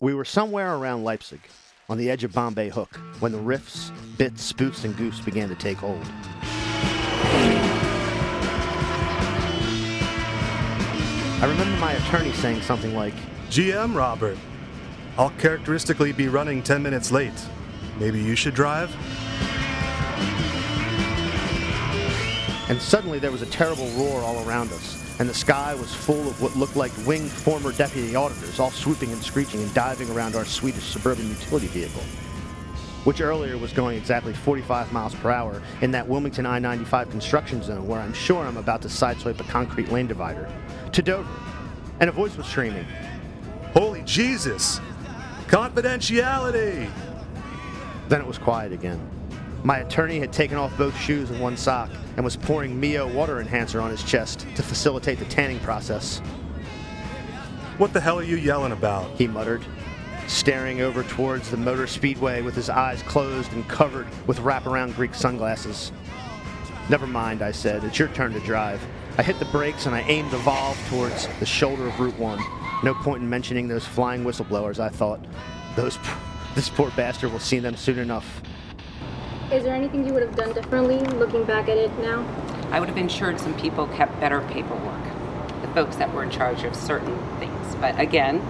We were somewhere around Leipsic, on the edge of Bombay Hook, when the riffs, bits, spoofs, and goofs began to take hold. I remember my attorney saying something like, GM Robert, I'll characteristically be running 10 minutes late. Maybe you should drive? and suddenly there was a terrible roar all around us, and the sky was full of what looked like winged former deputy auditors, all swooping and screeching and diving around our Swedish suburban utility vehicle, which earlier was going exactly 45 miles per hour in that Wilmington I 95 construction zone where I'm sure I'm about to sideswipe a concrete lane divider, to Dover. And a voice was screaming, Holy Jesus! Confidentiality! Then it was quiet again. My attorney had taken off both shoes and one sock and was pouring Mio water enhancer on his chest to facilitate the tanning process. What the hell are you yelling about? He muttered, staring over towards the motor speedway with his eyes closed and covered with wraparound Greek sunglasses. Never mind, I said. It's your turn to drive. I hit the brakes and I aimed the valve towards the shoulder of Route 1. No point in mentioning those flying whistleblowers, I thought. Those, this poor bastard will see them soon enough. Is there anything you would have done differently looking back at it now? I would have ensured some people kept better paperwork, the folks that were in charge of certain things. But again,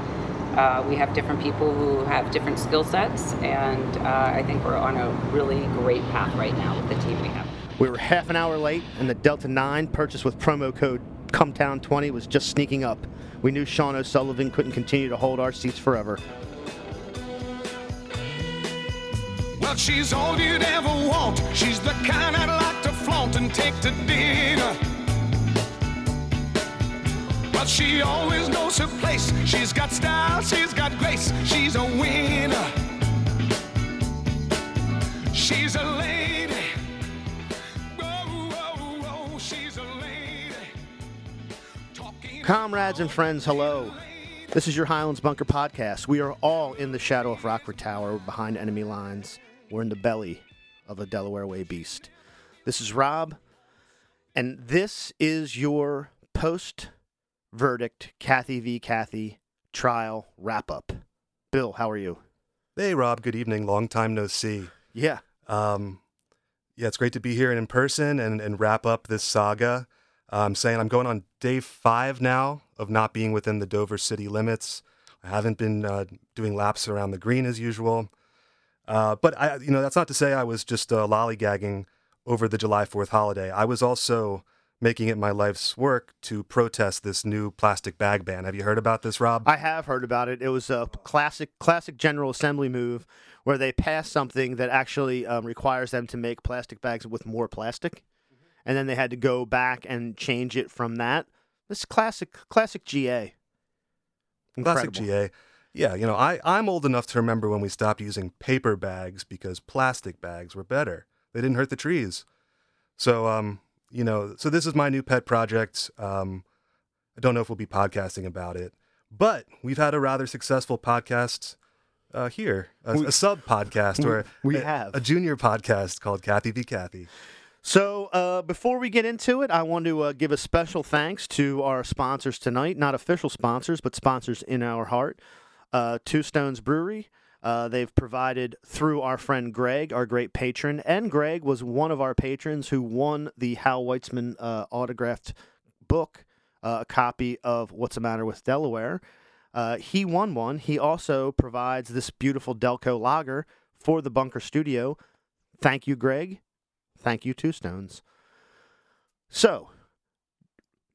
uh, we have different people who have different skill sets, and uh, I think we're on a really great path right now with the team we have. We were half an hour late, and the Delta 9, purchased with promo code CUMTOWN20, was just sneaking up. We knew Sean O'Sullivan couldn't continue to hold our seats forever. Well, she's all you'd ever want. She's the kind I'd like to flaunt and take to dinner. But she always knows her place. She's got style, she's got grace. She's a winner. She's a lady. Whoa, whoa, whoa, she's a lady. Comrades and friends, hello. This is your Highlands Bunker podcast. We are all in the shadow of Rockford Tower behind enemy lines. We're in the belly of a Delaware Way beast. This is Rob, and this is your post verdict Kathy v. Kathy trial wrap up. Bill, how are you? Hey, Rob, good evening. Long time no see. Yeah. Um, yeah, it's great to be here in person and, and wrap up this saga. I'm saying I'm going on day five now of not being within the Dover city limits. I haven't been uh, doing laps around the green as usual. Uh, but I, you know, that's not to say I was just uh, lollygagging over the July 4th holiday. I was also making it my life's work to protest this new plastic bag ban. Have you heard about this, Rob? I have heard about it. It was a classic, classic General Assembly move where they passed something that actually um, requires them to make plastic bags with more plastic, and then they had to go back and change it from that. This classic, classic GA. Classic GA. Yeah, you know, I, I'm old enough to remember when we stopped using paper bags because plastic bags were better. They didn't hurt the trees. So, um, you know, so this is my new pet project. Um, I don't know if we'll be podcasting about it, but we've had a rather successful podcast uh, here, a, We- a sub podcast we- or we a, have. a junior podcast called Kathy v. Kathy. So, uh, before we get into it, I want to uh, give a special thanks to our sponsors tonight. Not official sponsors, but sponsors in our heart. Uh, Two Stones Brewery. Uh, they've provided through our friend Greg, our great patron, and Greg was one of our patrons who won the Hal Weitzman uh, autographed book, uh, a copy of What's the Matter with Delaware. Uh, he won one. He also provides this beautiful Delco lager for the Bunker Studio. Thank you, Greg. Thank you, Two Stones. So,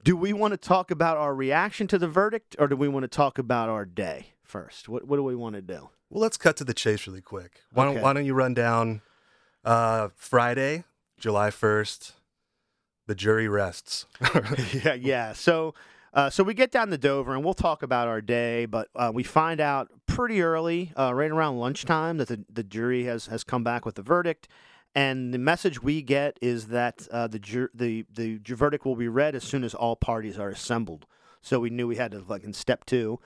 do we want to talk about our reaction to the verdict, or do we want to talk about our day first? What What do we want to do? Well, let's cut to the chase really quick. Why don't, why don't you run down uh, Friday, July 1st? The jury rests. yeah, yeah. So, uh, so we get down to Dover and we'll talk about our day, but uh, we find out pretty early, uh, right around lunchtime, that the, the jury has has come back with the verdict. And the message we get is that uh, the, jur- the the verdict will be read as soon as all parties are assembled. So we knew we had to like in step two.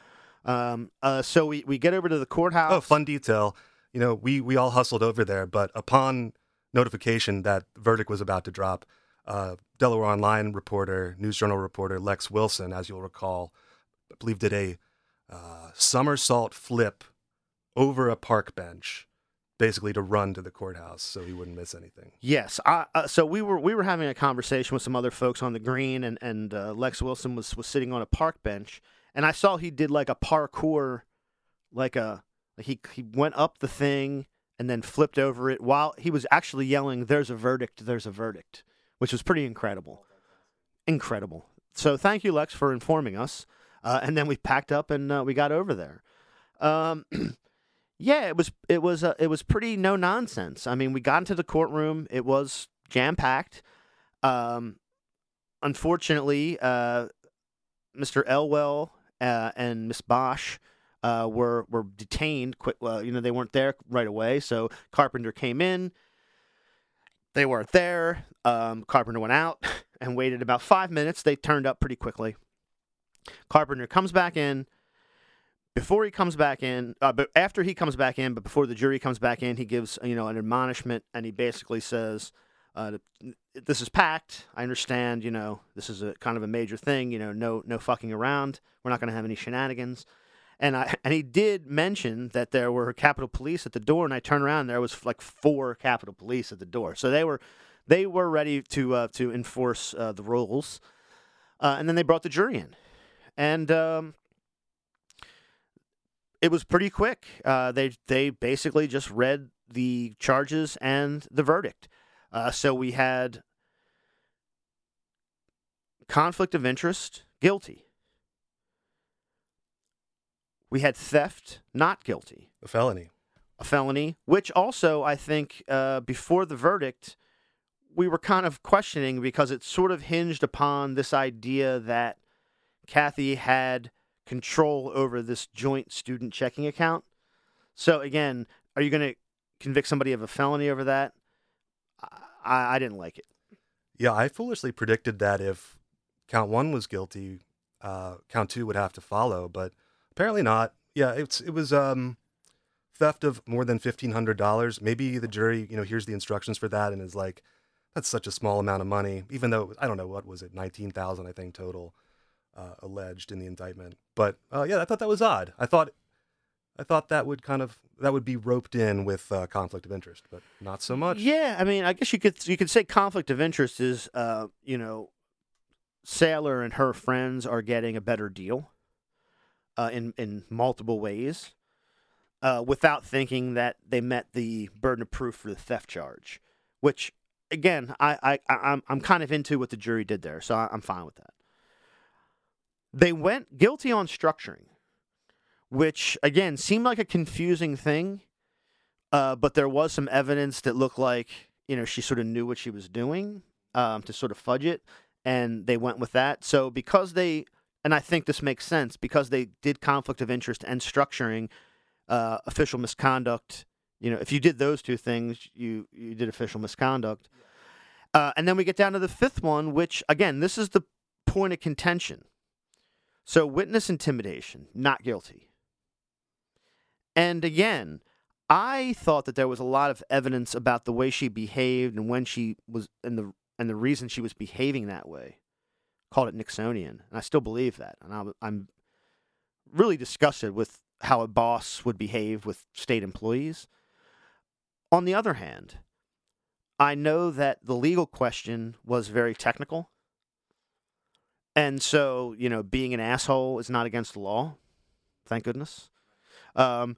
Um, uh, so we, we get over to the courthouse. Oh, fun detail. You know, we we all hustled over there, but upon notification that the verdict was about to drop, uh, Delaware Online reporter, News Journal reporter Lex Wilson, as you'll recall, I believe did a uh, somersault flip over a park bench, basically to run to the courthouse so he wouldn't miss anything. Yes. I, uh, so we were we were having a conversation with some other folks on the green, and and uh, Lex Wilson was was sitting on a park bench, and I saw he did like a parkour, like a like he he went up the thing and then flipped over it while he was actually yelling, "There's a verdict! There's a verdict!" which was pretty incredible. Incredible. So thank you, Lex, for informing us. Uh, and then we packed up and uh, we got over there. Um, yeah, it was it was uh, it was pretty no nonsense. I mean, we got into the courtroom. It was jam packed. Um, unfortunately, uh, Mr. Elwell uh, and Miss Bosch uh, were were detained. Quick, well, you know, they weren't there right away. So Carpenter came in. They weren't there. Um, Carpenter went out and waited about five minutes. They turned up pretty quickly. Carpenter comes back in. Before he comes back in, uh, but after he comes back in, but before the jury comes back in, he gives you know an admonishment, and he basically says, uh, "This is packed. I understand. You know, this is a kind of a major thing. You know, no no fucking around. We're not going to have any shenanigans." And I and he did mention that there were Capitol Police at the door, and I turned around, and there was like four Capitol Police at the door, so they were they were ready to uh, to enforce uh, the rules. Uh, and then they brought the jury in, and um, it was pretty quick. Uh, they they basically just read the charges and the verdict. Uh, so we had conflict of interest, guilty. We had theft, not guilty, A felony. a felony, which also I think uh, before the verdict we were kind of questioning because it sort of hinged upon this idea that Kathy had control over this joint student checking account. So again, are you going to convict somebody of a felony over that? I, I didn't like it. Yeah, I foolishly predicted that if count one was guilty, uh, count two would have to follow, but apparently not. Yeah, it's it was um, theft of more than fifteen hundred dollars. Maybe the jury, you know, hears the instructions for that and is like, that's such a small amount of money. Even though I don't know what was it, nineteen thousand, I think total uh, alleged in the indictment. But uh, yeah, I thought that was odd. I thought I thought that would kind of that would be roped in with uh, conflict of interest, but not so much. Yeah, I mean, I guess you could you could say conflict of interest is, uh, you know, Saylor and her friends are getting a better deal, uh, in in multiple ways, uh, without thinking that they met the burden of proof for the theft charge, which again, I I I'm I'm kind of into what the jury did there, so I'm fine with that. They went guilty on structuring, which again seemed like a confusing thing uh, but there was some evidence that looked like you know she sort of knew what she was doing um, to sort of fudge it, and they went with that. So because they, and I think this makes sense because they did conflict of interest and structuring, uh, official misconduct. You know, if you did those two things, you you did official misconduct. Uh, and then we get down to the fifth one, which again, this is the point of contention. So witness intimidation, not guilty. And again, I thought that there was a lot of evidence about the way she behaved and when she was in the and the reason she was behaving that way. Called it Nixonian, and I still believe that. And I'm really disgusted with how a boss would behave with state employees. On the other hand, I know that the legal question was very technical. And so, you know, being an asshole is not against the law. Thank goodness. Um,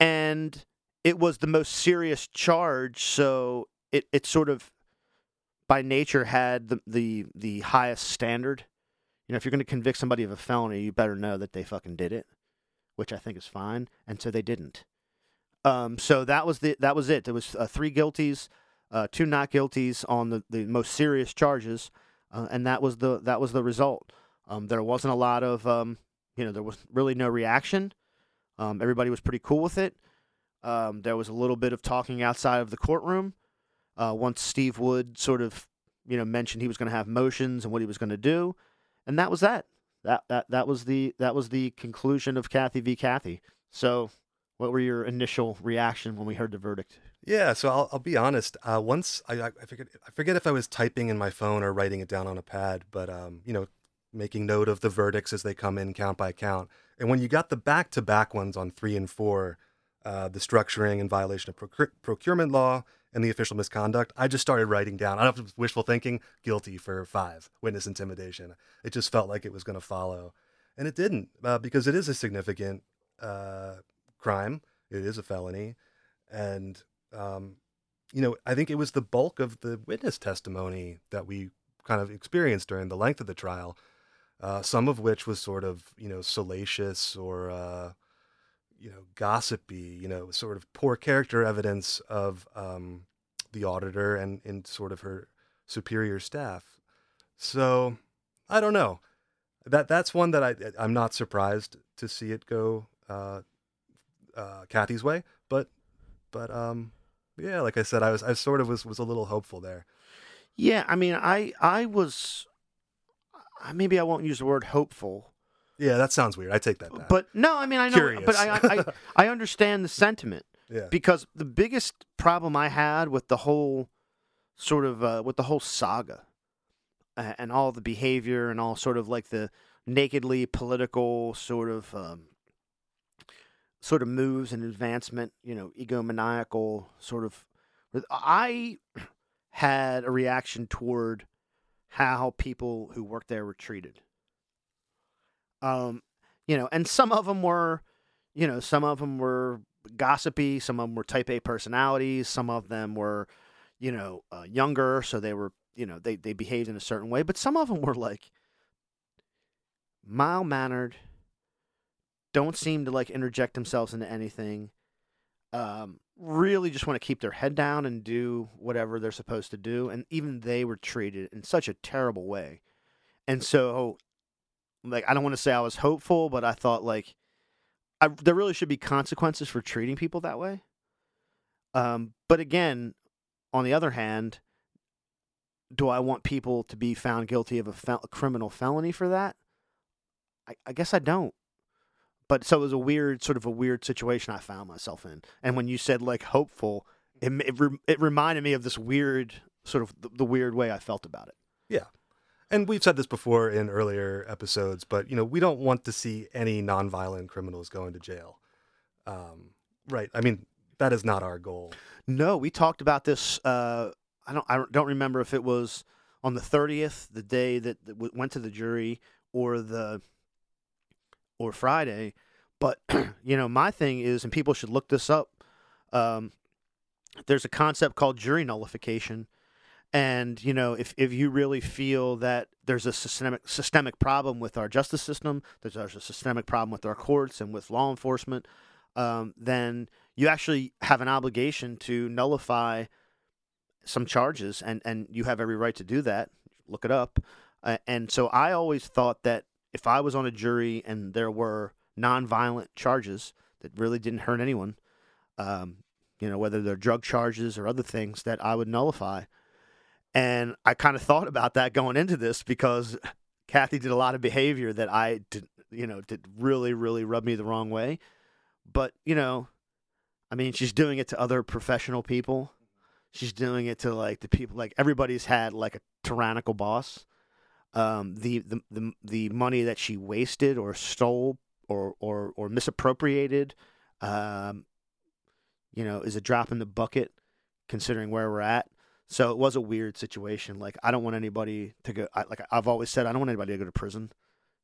and it was the most serious charge, so it, it sort of by nature had the, the the highest standard. You know, if you're going to convict somebody of a felony, you better know that they fucking did it, which I think is fine, and so they didn't. Um, so that was the that was it. There was uh, three guilties, uh, two not guilties on the, the most serious charges, uh, and that was the that was the result. Um, there wasn't a lot of um, you know there was really no reaction. Um, everybody was pretty cool with it. Um, there was a little bit of talking outside of the courtroom. Uh, once Steve Wood sort of, you know, mentioned he was going to have motions and what he was going to do, and that was that. That that that was the that was the conclusion of Kathy v. Kathy. So, what were your initial reaction when we heard the verdict? Yeah, so I'll, I'll be honest. Uh, once I, I forget I forget if I was typing in my phone or writing it down on a pad, but um, you know, making note of the verdicts as they come in count by count. And when you got the back to back ones on three and four, uh, the structuring and violation of procure- procurement law, and the official misconduct. I just started writing down. I don't know if it was wishful thinking, guilty for five, witness intimidation. It just felt like it was going to follow. And it didn't, uh, because it is a significant uh, crime. It is a felony. And, um, you know, I think it was the bulk of the witness testimony that we kind of experienced during the length of the trial, uh, some of which was sort of, you know, salacious or, uh, you know, gossipy, you know, sort of poor character evidence of um, the auditor and, and sort of her superior staff. So I don't know. That that's one that I I'm not surprised to see it go uh, uh, Kathy's way, but but um yeah, like I said, I was I sort of was was a little hopeful there. Yeah, I mean, I I was maybe I won't use the word hopeful, Yeah, that sounds weird. I take that back. but no, I mean I know, Curious. but I, I I understand the sentiment yeah, because the biggest problem I had with the whole sort of uh, with the whole saga uh, and all the behavior and all sort of like the nakedly political sort of um, sort of moves and advancement, you know, egomaniacal sort of. I had a reaction toward how people who worked there were treated. Um, you know, and some of them were, you know, some of them were gossipy, some of them were type A personalities, some of them were, you know, uh, younger, so they were, you know, they they behaved in a certain way, but some of them were like mild mannered, don't seem to like interject themselves into anything. Um, really just want to keep their head down and do whatever they're supposed to do, and even they were treated in such a terrible way. And so, like, I don't want to say I was hopeful, but I thought like, I, there really should be consequences for treating people that way. Um, but again, on the other hand, do I want people to be found guilty of a, fel- a criminal felony for that? I, I guess I don't. But so it was a weird, sort of a weird situation I found myself in. And when you said like hopeful, it it, re- it reminded me of this weird, sort of the, weird way I felt about it. And we've said this before in earlier episodes, but you know, we don't want to see any nonviolent criminals going to jail. Um, right? I mean, that is not our goal. No, we talked about this. Uh, I don't. I don't remember if it was on the thirtieth, the day that, that went to the jury, or the or Friday. But you know, my thing is, and people should look this up. Um, there's a concept called jury nullification, and you know, if if you really feel that there's a systemic systemic problem with our justice system, that there's a systemic problem with our courts and with law enforcement, um, then you actually have an obligation to nullify some charges, and and you have every right to do that. Look it up. Uh, and so I always thought that if I was on a jury and there were nonviolent charges that really didn't hurt anyone, um, you know, whether they're drug charges or other things, that I would nullify. And I kind of thought about that going into this because Kathy did a lot of behavior that I did, you know, did really, really rub me the wrong way. But, you know, I mean, she's doing it to other professional people. She's doing it to like the people, like everybody's had like a tyrannical boss. Um, the, the, the, the money that she wasted or stole or, or, or misappropriated, um, you know, is a drop in the bucket considering where we're at. So it was a weird situation. Like I don't want anybody to go. I, like I've always said, I don't want anybody to go to prison.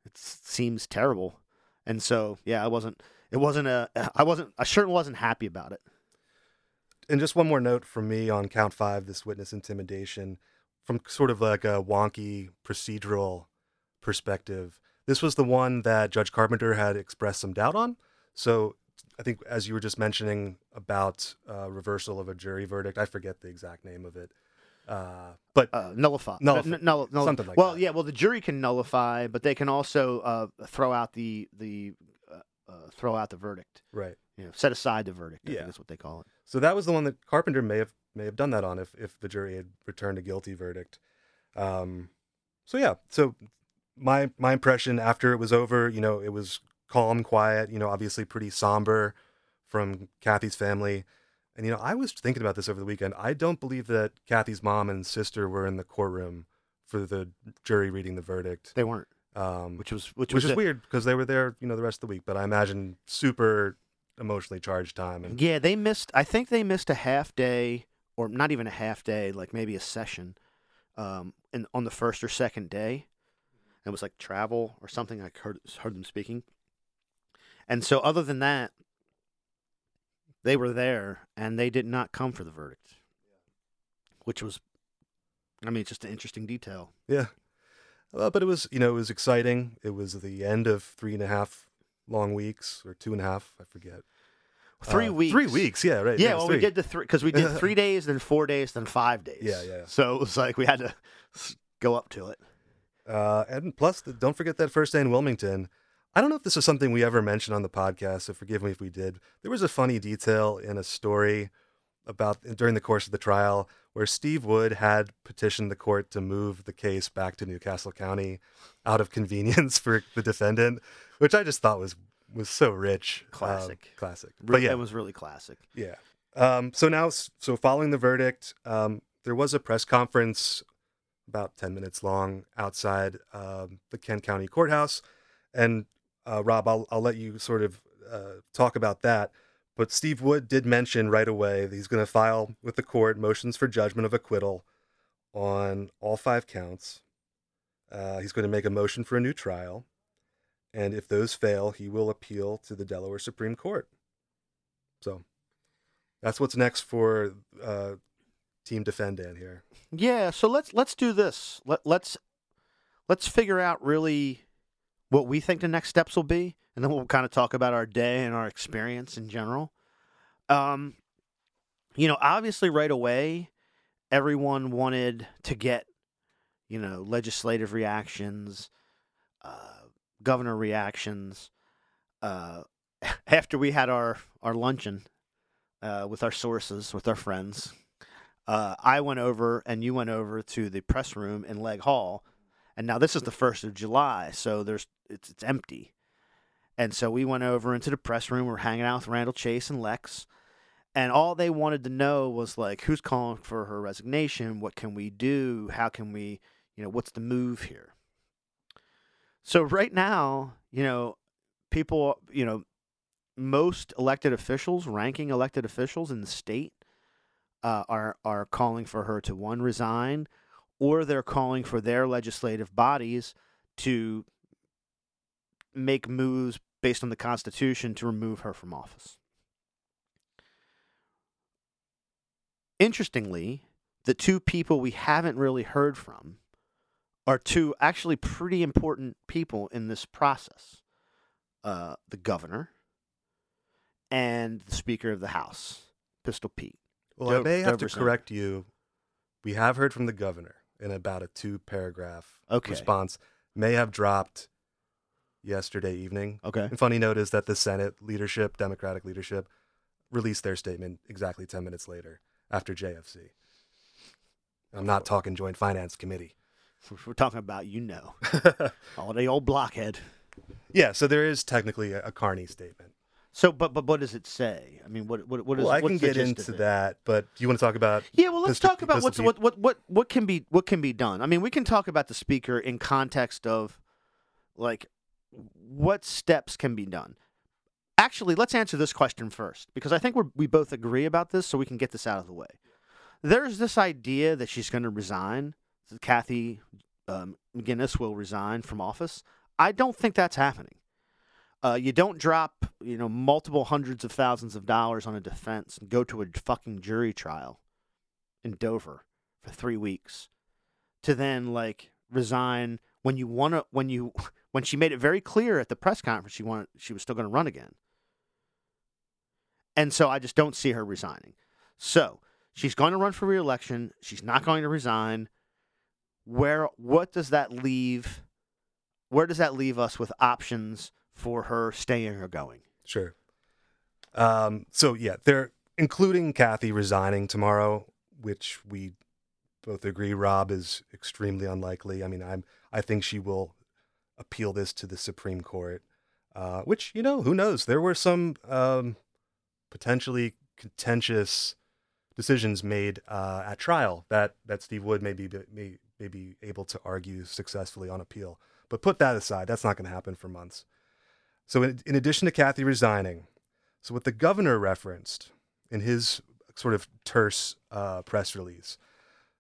It seems terrible, and so yeah, I wasn't. It wasn't a. I wasn't. I sure wasn't happy about it. And just one more note from me on count five, this witness intimidation, from sort of like a wonky procedural perspective. This was the one that Judge Carpenter had expressed some doubt on. So I think, as you were just mentioning about uh, reversal of a jury verdict, I forget the exact name of it. Uh, but Uh, nullify. Nullify. N- null- null- Something like that. well, that. yeah. Well, the jury can nullify, but they can also uh, throw out the the uh, uh, throw out the verdict. right. You know, set aside the verdict. I Yeah. that's what they call it. So that was the one that Carpenter may have may have done that on if if the jury had returned a guilty verdict. Um, so yeah, so my my impression after it was over, you know, it was calm, quiet, you know, obviously pretty somber from Kathy's family. And you know, I was thinking about this over the weekend. I don't believe that Kathy's mom and sister were in the courtroom for the jury reading the verdict. They weren't, Um, which was which, which was is a- weird because they were there, you know, the rest of the week. But I imagine super emotionally charged time. And Yeah, they missed. I think they missed a half day, or not even a half day, like maybe a session, um, in, on the first or second day. It was like travel or something. I heard heard them speaking, and so other than that, they were there and they did not come for the verdict, which was, I mean, just an interesting detail. yeah, well, but it was you know it was exciting. It was the end of three and a half long weeks or two and a half, I forget. Three Uh, weeks. Three weeks, yeah, right. Yeah, well, three. we did the three because we did three days, then four days, then five days. Yeah, yeah, yeah. So it was like we had to go up to it. Uh, and plus, the, don't forget that first day in Wilmington. I don't know if this is something we ever mentioned on the podcast, so forgive me if we did. There was a funny detail in a story about during the course of the trial where Steve Wood had petitioned the court to move the case back to Newcastle County out of convenience for the defendant, which I just thought was was so rich. Um, Classic. classic. Re- But yeah, it was really classic. yeah. Um, so now, so following the verdict, um, there was a press conference about 10 minutes long outside um, the Kent County Courthouse. And uh, Rob, I'll, I'll let you sort of uh, talk about that. But Steve Wood did mention right away that he's going to file with the court motions for judgment of acquittal on all five counts. Uh, he's going to make a motion for a new trial. And if those fail, he will appeal to the Delaware Supreme Court. So that's what's next for uh, Team Defendant here. Yeah, so let's let's do this. Let let's let's figure out really what we think the next steps will be, and then we'll kind of talk about our day and our experience in general. Um, you know, obviously, right away, everyone wanted to get you know legislative reactions, uh, governor reactions. Uh, after we had our our luncheon uh, with our sources, with our friends, uh, I went over and you went over to the press room in Leg Hall, and now this is the first of July, so there's it's it's empty, and so we went over into the press room. We're hanging out with Randall Chase and Lex, and all they wanted to know was like, who's calling for her resignation? What can we do? How can we, you know, what's the move here? So right now, you know, people, you know, most elected officials, ranking elected officials in the state, uh, are are calling for her to one resign, or they're calling for their legislative bodies to make moves based on the Constitution to remove her from office. Interestingly, the two people we haven't really heard from are two actually pretty important people in this process uh, the governor and the Speaker of the House, Pistol Pete. Well, I may have to correct you. We have heard from the governor in about a two paragraph Okay. response. May have dropped yesterday evening. Okay. And funny note is that the Senate leadership, Democratic leadership, released their statement exactly 10 minutes later after JFC. I'm not talking Joint Finance Committee. We're talking about you know, all the old blockhead. yeah, so there is technically a, a Carney statement. So, but but what does it say? I mean, what what what is? well, I can get into that, but do you want to talk about? Yeah, well, let's Pistol- talk about what's what, what what what can be what can be done. I mean, we can talk about the speaker in context of like what steps can be done. Actually, let's answer this question first because I think we we both agree about this, so we can get this out of the way. There's this idea that she's going to resign. that Kathy um, McGuiness will resign from office. I don't think that's happening. Uh, you don't drop, you know, multiple hundreds of thousands of dollars on a defense and go to a fucking jury trial in Dover for three weeks to then like resign when you want to when you when she made it very clear at the press conference she wanted she was still going to run again. And so I just don't see her resigning. So she's going to run for reelection. She's not going to resign. Where what does that leave? Where does that leave us with options for her staying or going? Sure. Um, so yeah, they're including Kathy resigning tomorrow, which we both agree Rob is extremely unlikely. I mean, I'm I think she will appeal this to the Supreme Court, uh, which you know who knows. There were some um, potentially contentious decisions made uh, at trial that that Steve Wood may be may, may be able to argue successfully on appeal. But put that aside, that's not going to happen for months. So, in, in addition to Kathy resigning, So, what the governor referenced in his sort of terse uh, press release,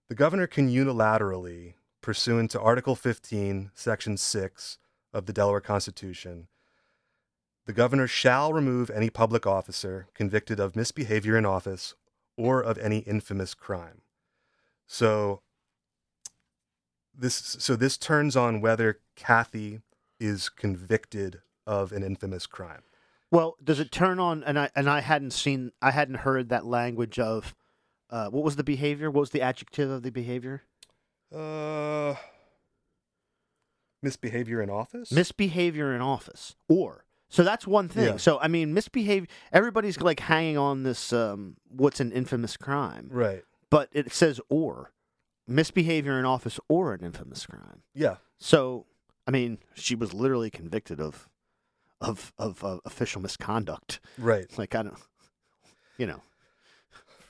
the governor can unilaterally, pursuant to Article 15, Section 6 of the Delaware Constitution, the governor shall remove any public officer convicted of misbehavior in office or of any infamous crime. So this so this turns on whether Kathy is convicted of an infamous crime. Well, does it turn on? And I and I hadn't seen, I hadn't heard that language of, uh, what was the behavior? What was the adjective of the behavior? Uh misbehavior in office? Misbehavior in office, or so that's one thing. Yeah. So I mean, misbehavior. Everybody's like hanging on this. Um, what's an infamous crime? right. But it says or, misbehavior in office or an infamous crime. Yeah. So I mean, she was literally convicted of, of of uh, official misconduct. Right. Like I don't, you know,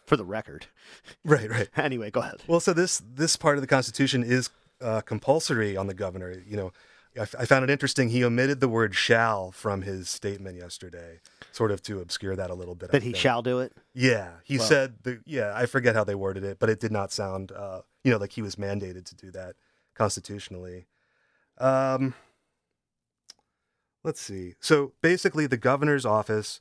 for the record. Right, right. Anyway, go ahead. Well, so this this part of the Constitution is uh, compulsory on the governor. You know, I, f- I found it interesting. He omitted the word "shall" from his statement yesterday, sort of to obscure that a little bit. That he shall do it. Yeah, he Well- said the. Yeah, I forget how they worded it, but it did not sound, uh, you know, like he was mandated to do that constitutionally. Um, let's see. So basically, the governor's office,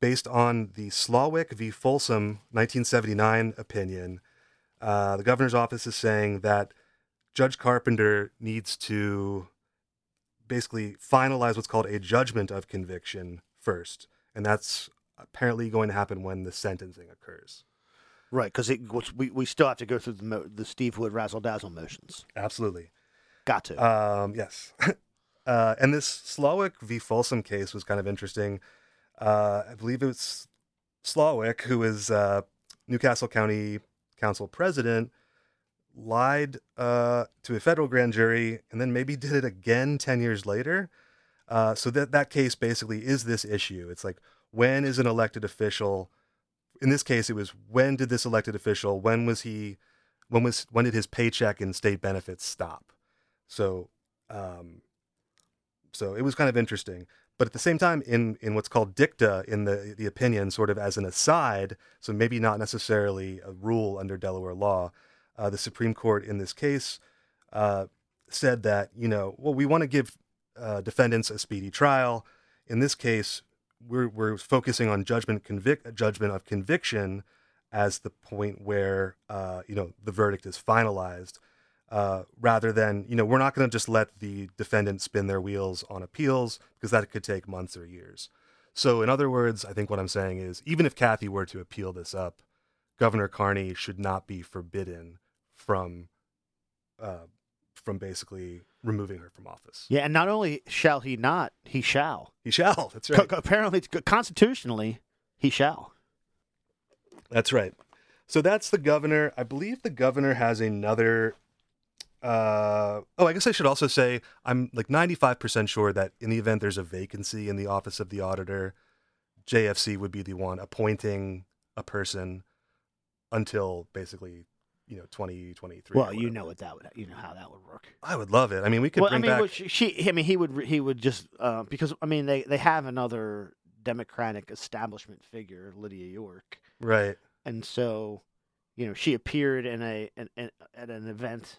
based on the Slawik v. Folsom 1979 opinion, uh, the governor's office is saying that Judge Carpenter needs to basically finalize what's called a judgment of conviction first, and that's apparently going to happen when the sentencing occurs. Right, because we we still have to go through the mo- the Steve Wood razzle dazzle motions. Absolutely. Got to. Um, yes. uh, and this Slawik v. Folsom case was kind of interesting. Uh, I believe it was Slawik, who is uh, Newcastle County Council president, lied uh, to a federal grand jury and then maybe did it again 10 years later. Uh, so that, that case basically is this issue. It's like, when is an elected official, in this case, it was when did this elected official, when was he, when was, when did his paycheck and state benefits stop? So, um, so it was kind of interesting. But at the same time, in in what's called dicta in the the opinion, sort of as an aside, so maybe not necessarily a rule under Delaware law, uh, the Supreme Court in this case uh, said that you know, well, we want to give uh, defendants a speedy trial. In this case, we're we're focusing on judgment convic- judgment of conviction as the point where uh, you know the verdict is finalized uh, rather than you know we're not going to just let the defendant spin their wheels on appeals because that could take months or years so in other words i think what i'm saying is even if kathy were to appeal this up governor carney should not be forbidden from uh, from basically removing her from office yeah, and not only shall he not, he shall. he shall that's Co- right apparently, constitutionally, he shall. That's right. So that's the governor. I believe the governor has another. Uh, oh, I guess I should also say I'm like 95% sure that in the event there's a vacancy in the office of the auditor, JFC would be the one appointing a person until basically, you know, 2023. Well, you know what that would, you know how that would work. I would love it. I mean, we could well, I bring mean, back. well, she, she, I mean, he would, he would just uh, because I mean, they they have another Democratic establishment figure, Lydia York, right. and so, you know, she appeared in a an, an, at an event,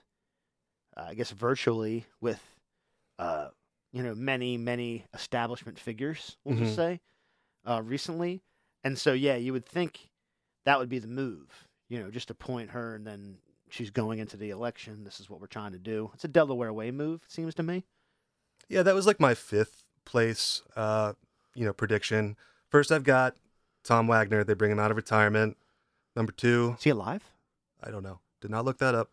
uh, I guess virtually with, uh, you know, many many establishment figures. We'll just Mhm. say, uh, recently, and so yeah, you would think that would be the move. You know, just to appoint her, and then she's going into the election. This is what we're trying to do. It's a Delaware way move, it seems to me. Yeah, that was like my fifth place, uh, you know, prediction. First, I've got Tom Wagner. They bring him out of retirement. Number two, Is he alive? I don't know. Did not look that up.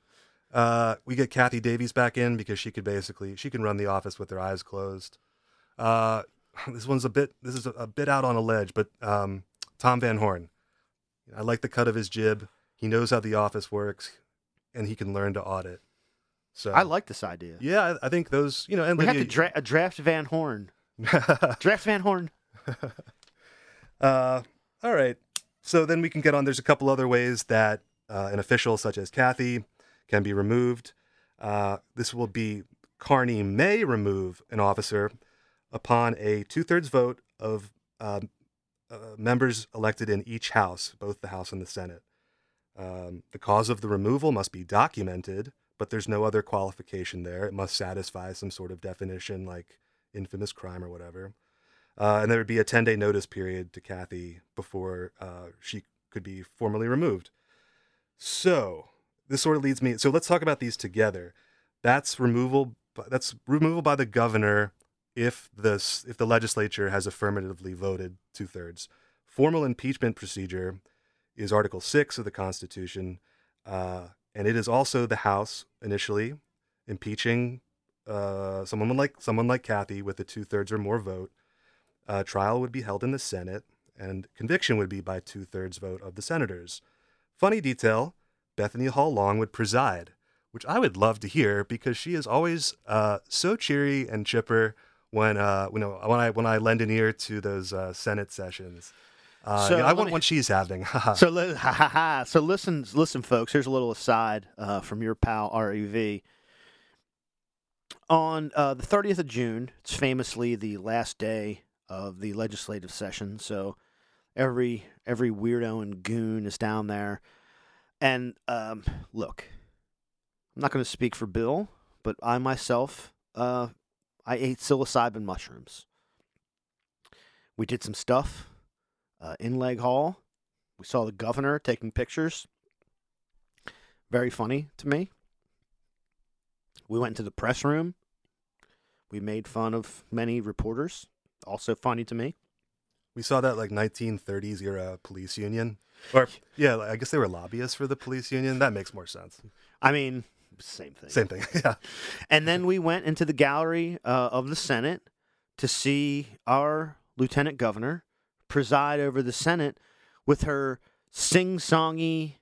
Uh, we get Kathy Davies back in because she could basically she can run the office with her eyes closed. Uh, this one's a bit this is a, a bit out on a ledge, but um, Tom Van Horn. I like the cut of his jib. He knows how the office works, and he can learn to audit. So I like this idea. Yeah, I, I think those you know. And We have to dra- draft Van Horn. Draft Van Horn. Uh, all right. So then we can get on. There's a couple other ways that uh, an official such as Kathy can be removed. Uh, this will be Carney may remove an officer upon a two thirds vote of um, uh, members elected in each house, both the House and the Senate. Um, the cause of the removal must be documented, but there's no other qualification there. It must satisfy some sort of definition like infamous crime or whatever. Uh, and there would be a 10 day notice period to Kathy before uh, she could be formally removed. So this sort of leads me. So let's talk about these together. That's removal. That's removal by the governor if the if the legislature has affirmatively voted two thirds. Formal impeachment procedure is Article Six of the Constitution, uh, and it is also the House initially impeaching uh, someone like someone like Kathy with a two thirds or more vote. Uh, trial would be held in the Senate, and conviction would be by two thirds vote of the senators. Funny detail: Bethany Hall Long would preside, which I would love to hear because she is always uh, so cheery and chipper when uh, you know when I when I lend an ear to those uh, Senate sessions. Uh, So yeah, I want me- what she's having. So li- ha ha ha. So listen, listen, folks. Here's a little aside uh, from your pal Rev. On uh, the 30th of June, it's famously the last day of the legislative session. So every every weirdo and goon is down there. And um, look, I'm not going to speak for Bill, but I myself, uh, I ate psilocybin mushrooms. We did some stuff uh, in Leg Hall. We saw the governor taking pictures. Very funny to me. We went into the press room. We made fun of many reporters. Also funny to me. We saw that like 1930s era police union, or yeah, I guess they were lobbyists for the police union. That makes more sense. I mean, same thing. Same thing. Yeah. And then we went into the gallery uh, of the Senate to see our lieutenant governor preside over the Senate with her sing-songy,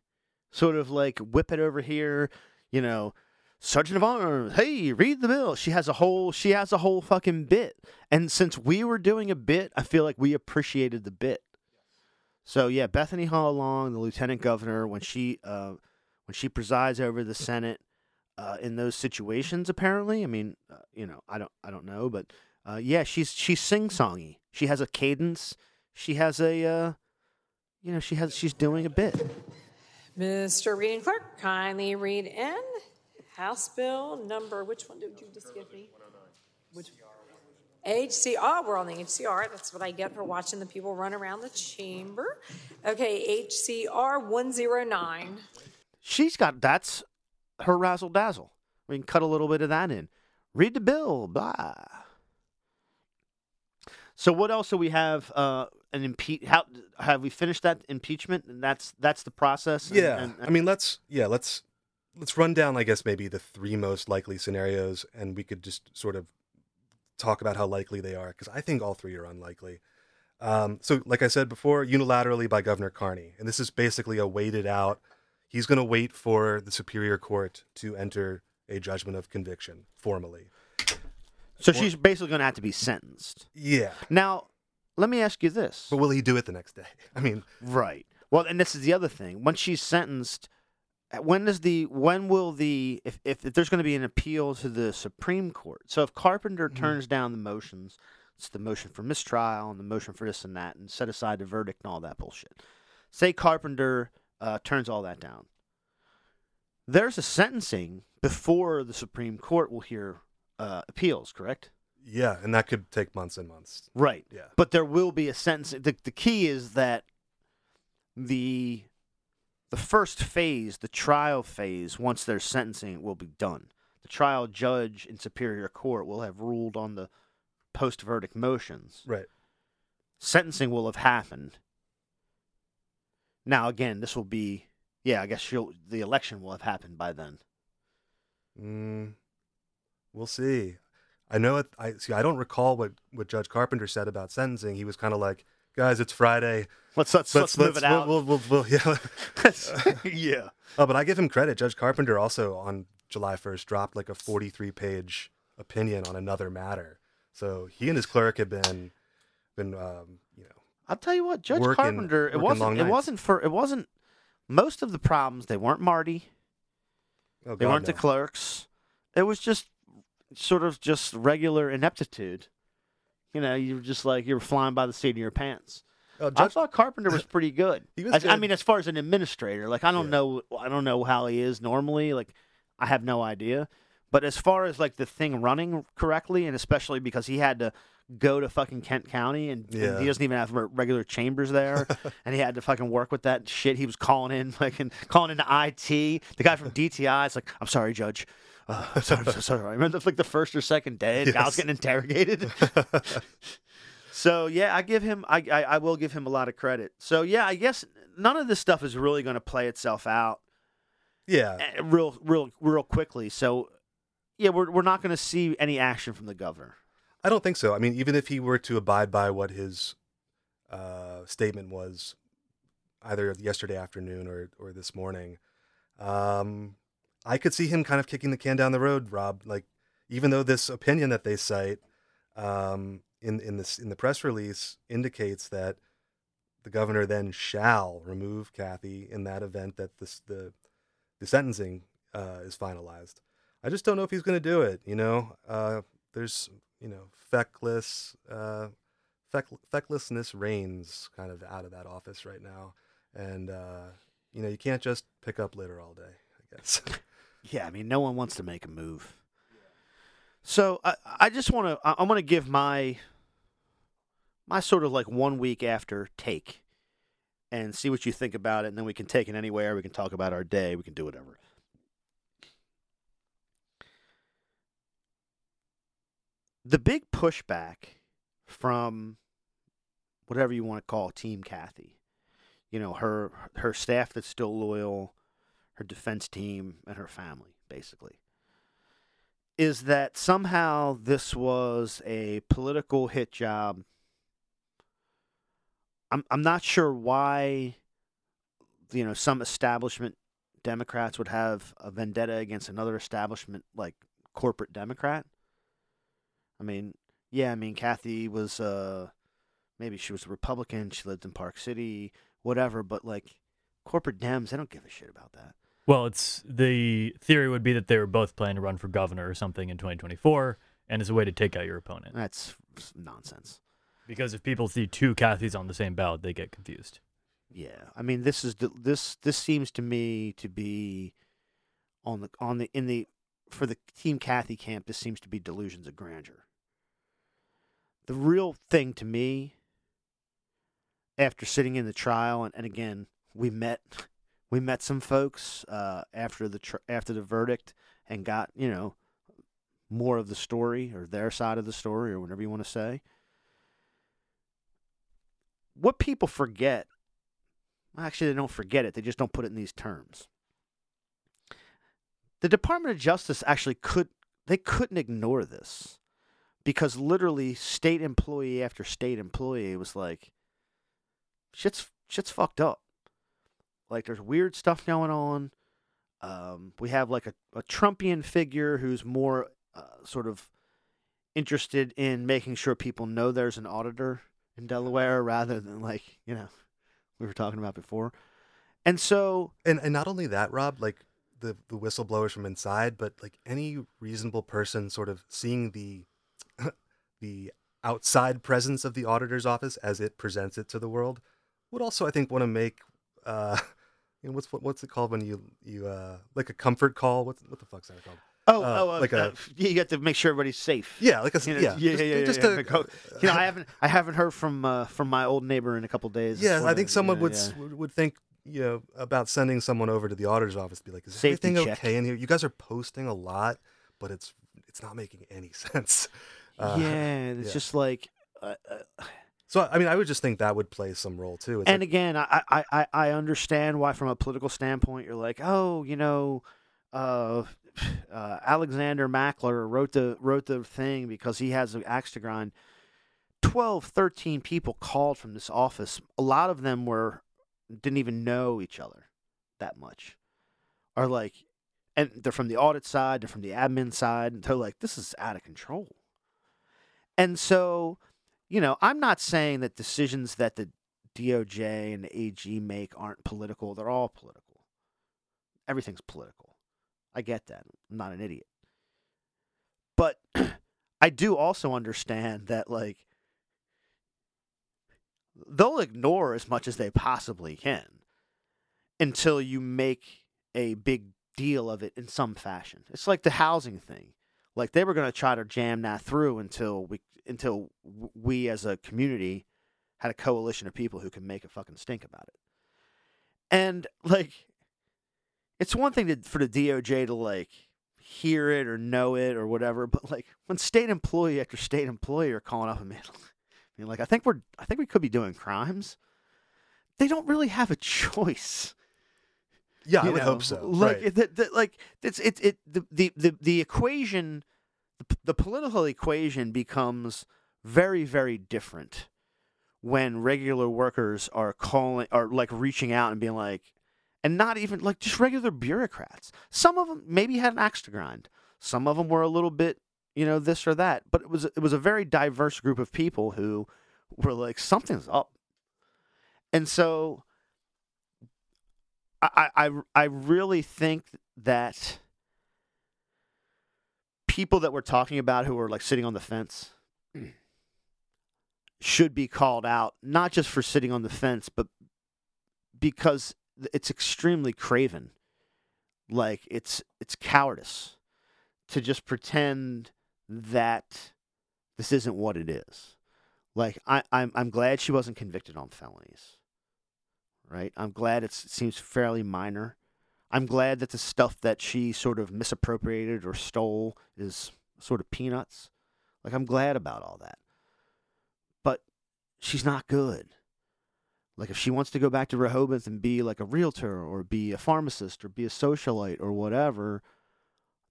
sort of like whip it over here, you know, Sergeant of Arms, hey, read the bill. She has a whole she has a whole fucking bit. And since we were doing a bit, I feel like we appreciated the bit. So yeah, Bethany Hall Long, the lieutenant governor, when she uh, when she presides over the Senate uh, in those situations, apparently, I mean, uh, you know, I don't I don't know, but uh, yeah, she's she's sing songy. She has a cadence. She has a uh, you know, she has she's doing a bit. Mr. Reading Clerk, kindly read in House Bill number, which one did you just give me? Which HCR, we're on the HCR. That's what I get for watching the people run around the chamber. Okay, HCR 109. She's got that's her razzle dazzle. We can cut a little bit of that in. Read the bill, blah. So what else do we have? Uh, an impe- How have we finished that impeachment? And that's that's the process. and- Yeah. and- I mean, let's yeah, let's let's run down I guess maybe the three most likely scenarios and we could just sort of talk about how likely they are because I think all three are unlikely. Um, so like I said before, unilaterally by Governor Carney. And this is basically a waited out. He's going to wait for the Superior Court to enter a judgment of conviction formally. so she's basically going to have to be sentenced. Yeah. Now, let me ask you this. But will he do it the next day? I mean, Right. Well, and this is the other thing. Once she's sentenced, when does the when will the if if, if there's going to be an appeal to the Supreme Court? So if Carpenter turns down the motions, it's the motion for mistrial and the motion for this and that, and set aside the verdict and all that bullshit. Say Carpenter uh, turns all that down. There's a sentencing before the Supreme Court will hear uh, appeals, correct? yeah, and that could take months and months. Right. Yeah. But there will be a sentence. The, the key is that the the first phase, the trial phase, once there's sentencing, will be done. The trial judge in Superior Court will have ruled on the post verdict motions. Right. Sentencing will have happened. Now, again, this will be, yeah, I guess she'll, the election will have happened by then. Mm, we'll see. I know it. I see. I don't recall what what Judge Carpenter said about sentencing. He was kind of like, "Guys, it's Friday. Let's let's let's, move it out. We'll, we'll, we'll, yeah." yeah. oh, but I give him credit. Judge Carpenter also on July first dropped like a forty-three page opinion on another matter. So he and his clerk have been been um, you know I'll tell you what, Judge Working- Carpenter. It wasn't. It wasn't for. It wasn't. Most of the problems they weren't Marty. oh, God, They weren't the clerks. It was just sort of just regular ineptitude. You know, you were just like you were flying by the seat of your pants. Uh, I thought Carpenter was pretty good. He was As- I good. mean, as far as an administrator, like I don't Yeah. know, I don't know how he is normally. Like, I have no idea. But as far as like the thing running correctly, and especially because he had to go to fucking Kent County, and, and he doesn't even have regular chambers there, and he had to fucking work with that shit. He was calling in, like, and calling into IT. The guy from DTI is like, "I'm sorry, Judge." Uh, sorry, I'm so sorry. I remember like the first or second day, the guy was getting interrogated. So yeah, I give him. I, I I will give him a lot of credit. So yeah, I guess none of this stuff is really going to play itself out yeah, eh, real real real quickly. So yeah, we're we're not going to see any action from the governor. I don't think so. I mean, even if he were to abide by what his uh, statement was, either yesterday afternoon or or this morning, um, I could see him kind of kicking the can down the road. Rob, like even though this opinion that they cite um, in in this in the press release indicates that the governor then shall remove Kathy in that event that this the the sentencing uh, is finalized. I just don't know if he's going to do it. You know, uh, there's you know feckless uh, feck, fecklessness reigns kind of out of that office right now, and uh, you know you can't just pick up litter all day. I guess. Yeah, I mean, no one wants to make a move. So I I just want to I'm going to give my my sort of like one week after take and see what you think about it, and then we can take it anywhere. We can talk about our day. We can do whatever. The big pushback from whatever you want to call Team Kathy, you know, her her staff that's still loyal, her defense team, and her family, basically, is that somehow this was a political hit job. I'm I'm not sure why you know some establishment Democrats would have a vendetta against another establishment like corporate Democrat. I mean, yeah, I mean Kathy was uh maybe she was a Republican, she lived in Park City, whatever, but like corporate Dems, they don't give a shit about that. Well, it's the theory would be that they were both planning to run for governor or something in 2024, and it's a way to take out your opponent. That's nonsense. Because if people see two Kathys on the same ballot, they get confused. Yeah, I mean this is the- this this seems to me to be on the on the in the for the team Kathy camp. This seems to be delusions of grandeur. The real thing to me, after sitting in the trial, and, and again we met we met some folks uh, after the tr- after the verdict and got you know more of the story or their side of the story or whatever you want to say. What people forget Actually, they don't forget it. They just don't put it in these terms. The Department of Justice actually could they couldn't ignore this because literally state employee after state employee was like shit's shit's fucked up. Like there's weird stuff going on. Um, we have like a, a Trumpian figure who's more uh, sort of interested in making sure people know there's an auditor in Delaware rather than like, you know, we were talking about before. And so, And and not only that, Rob, like the the whistleblowers from inside, but like any reasonable person sort of seeing the the outside presence of the auditor's office as it presents it to the world would also, I think, want to make uh you know what's what, what's it called when you you uh like a comfort call? What what the fuck's that called? oh, Uh, oh, uh, like a- uh, you have to make sure everybody's safe. Yeah, like a You know, yeah, yeah, just, yeah, yeah, just yeah, a- oh, You know, I haven't, I haven't heard from, uh, from my old neighbor in a couple days. yeah, I think someone yeah, would yeah. would think you know about sending someone over to the auditor's office, to be like, is Safety everything check. okay in here? You guys are posting a lot, but it's it's not making any sense. Uh, yeah, it's yeah. just like, uh, uh, So I mean, I would just think that would play some role too. It's and like, again, I, I, I, understand why, from a political standpoint, you're like, oh, you know, uh, uh, Alexander Mackler wrote the wrote the thing because he has an axe to grind. 12, 13 people called from this office. A lot of them were didn't even know each other that much. Are like, and they're from the audit side, they're from the admin side, and they're like, this is out of control. And so, you know, I'm not saying that decisions that the DOJ and the AG make aren't political. They're all political. Everything's political. I get that. I'm not an idiot. But I do also understand that, like, they'll ignore as much as they possibly can until you make a big deal of it in some fashion. It's like the housing thing. Like they were going to try to jam that through until we until we as a community had a coalition of people who can make a fucking stink about it. And like it's one thing to, for the DOJ to like hear it or know it or whatever, but like when state employee after state employee are calling up and being being like, I think we're I think we could be doing crimes. They don't really have a choice. Yeah, I would know? hope so. Like right. the, the, like it's it it the the the, the equation, the, political equation becomes very very different when regular workers are calling are like reaching out and being like, and not even like just regular bureaucrats. Some of them maybe had an axe to grind. Some of them were a little bit you know this or that, but it was it was a very diverse group of people who were like something's up, and so. I, I I really think that people that we're talking about who are like sitting on the fence should be called out, not just for sitting on the fence, but because it's extremely craven. Like it's it's cowardice to just pretend that this isn't what it is. Like I, I'm I'm glad she wasn't convicted on felonies right? I'm glad it seems fairly minor. I'm glad that the stuff that she sort of misappropriated or stole is sort of peanuts. Like, I'm glad about all that. But she's not good. Like, if she wants to go back to Rehoboth and be like a realtor or be a pharmacist or be a socialite or whatever,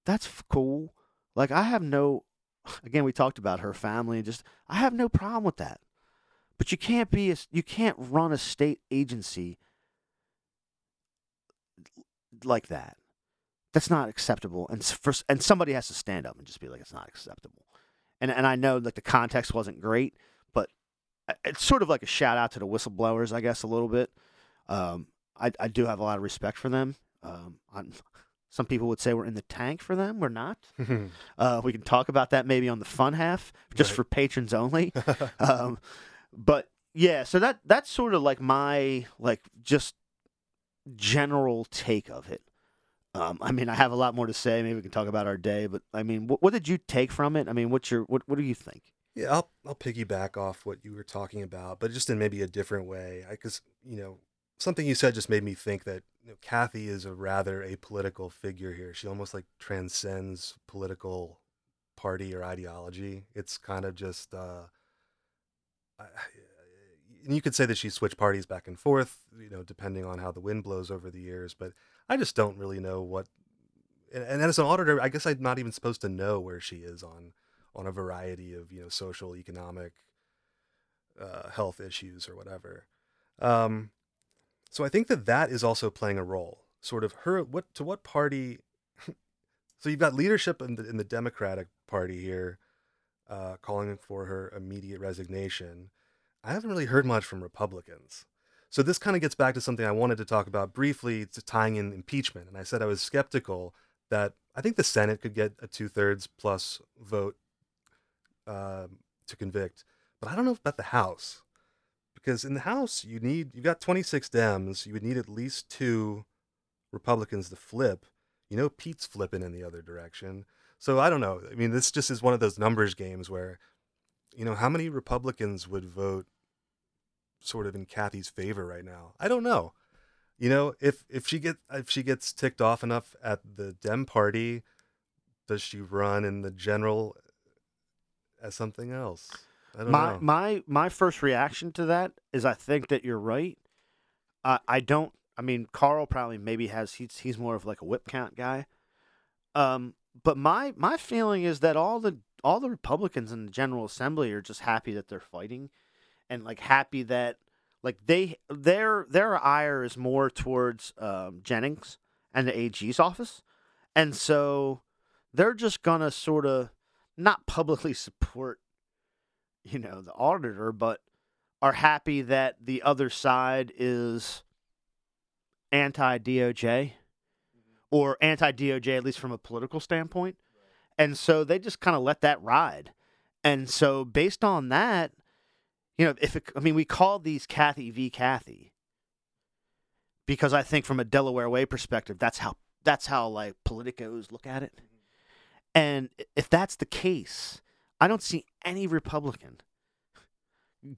that's cool. Like, I have no, again, we talked about her family and just, I have no problem with that. But you can't be a, you can't run a state agency like that. That's not acceptable. And for, and somebody has to stand up and just be like, it's not acceptable. And and I know like the context wasn't great, but it's sort of like a shout out to the whistleblowers, I guess, a little bit. Um, I I do have a lot of respect for them. Um, I'm, some people would say we're in the tank for them. We're not. Uh, we can talk about that maybe on the fun half, just Right. for patrons only. um, but yeah, so that that's sort of like my like just general take of it. Um, I mean, I have a lot more to say. Maybe we can talk about our day, but I mean, what, what did you take from it? I mean, what's your what what do you think? Yeah, I'll I'll piggyback off what you were talking about, but just in maybe a different way. Because you know, something you said just made me think that you know, Kathy is a rather apolitical figure here. She almost like transcends political party or ideology. It's kind of just, uh, I, and you could say that she switched parties back and forth, you know, depending on how the wind blows over the years. But I just don't really know what. And, and as an auditor, I guess I'm not even supposed to know where she is on on a variety of you know social, economic, uh, health issues or whatever. Um, so I think that that is also playing a role. Sort of her what to what party? so you've got leadership in the in the Democratic Party here, uh, calling for her immediate resignation. I haven't really heard much from Republicans. So this kind of gets back to something I wanted to talk about briefly, to tying in impeachment. And I said I was skeptical that I think the Senate could get a two thirds plus vote um, to convict, but I don't know about the House because in the House you need you've got 26 Dems, you would need at least two Republicans to flip. You know, Pete's flipping in the other direction. So I don't know. I mean, this just is one of those numbers games where, you know, how many Republicans would vote sort of in Kathy's favor right now? I don't know. You know, if if she get if she gets ticked off enough at the Dem party, does she run in the general as something else? I don't My know. my my first reaction to that is I think that you're right. I I don't. I mean, Carl probably maybe has he's he's more of like a whip count guy. Um, but my my feeling is that all the all the Republicans in the General Assembly are just happy that they're fighting, and like happy that like they their their ire is more towards um, Jennings and the AG's office, and so they're just gonna sort of not publicly support you know the auditor, but are happy that the other side is anti DOJ or anti DOJ, at least from a political standpoint. And so they just kind of let that ride. And so, based on that, you know, if it, I mean, we called these Kathy v. Kathy because I think from a Delaware way perspective, that's how that's how like politicos look at it. And if that's the case, I don't see any Republican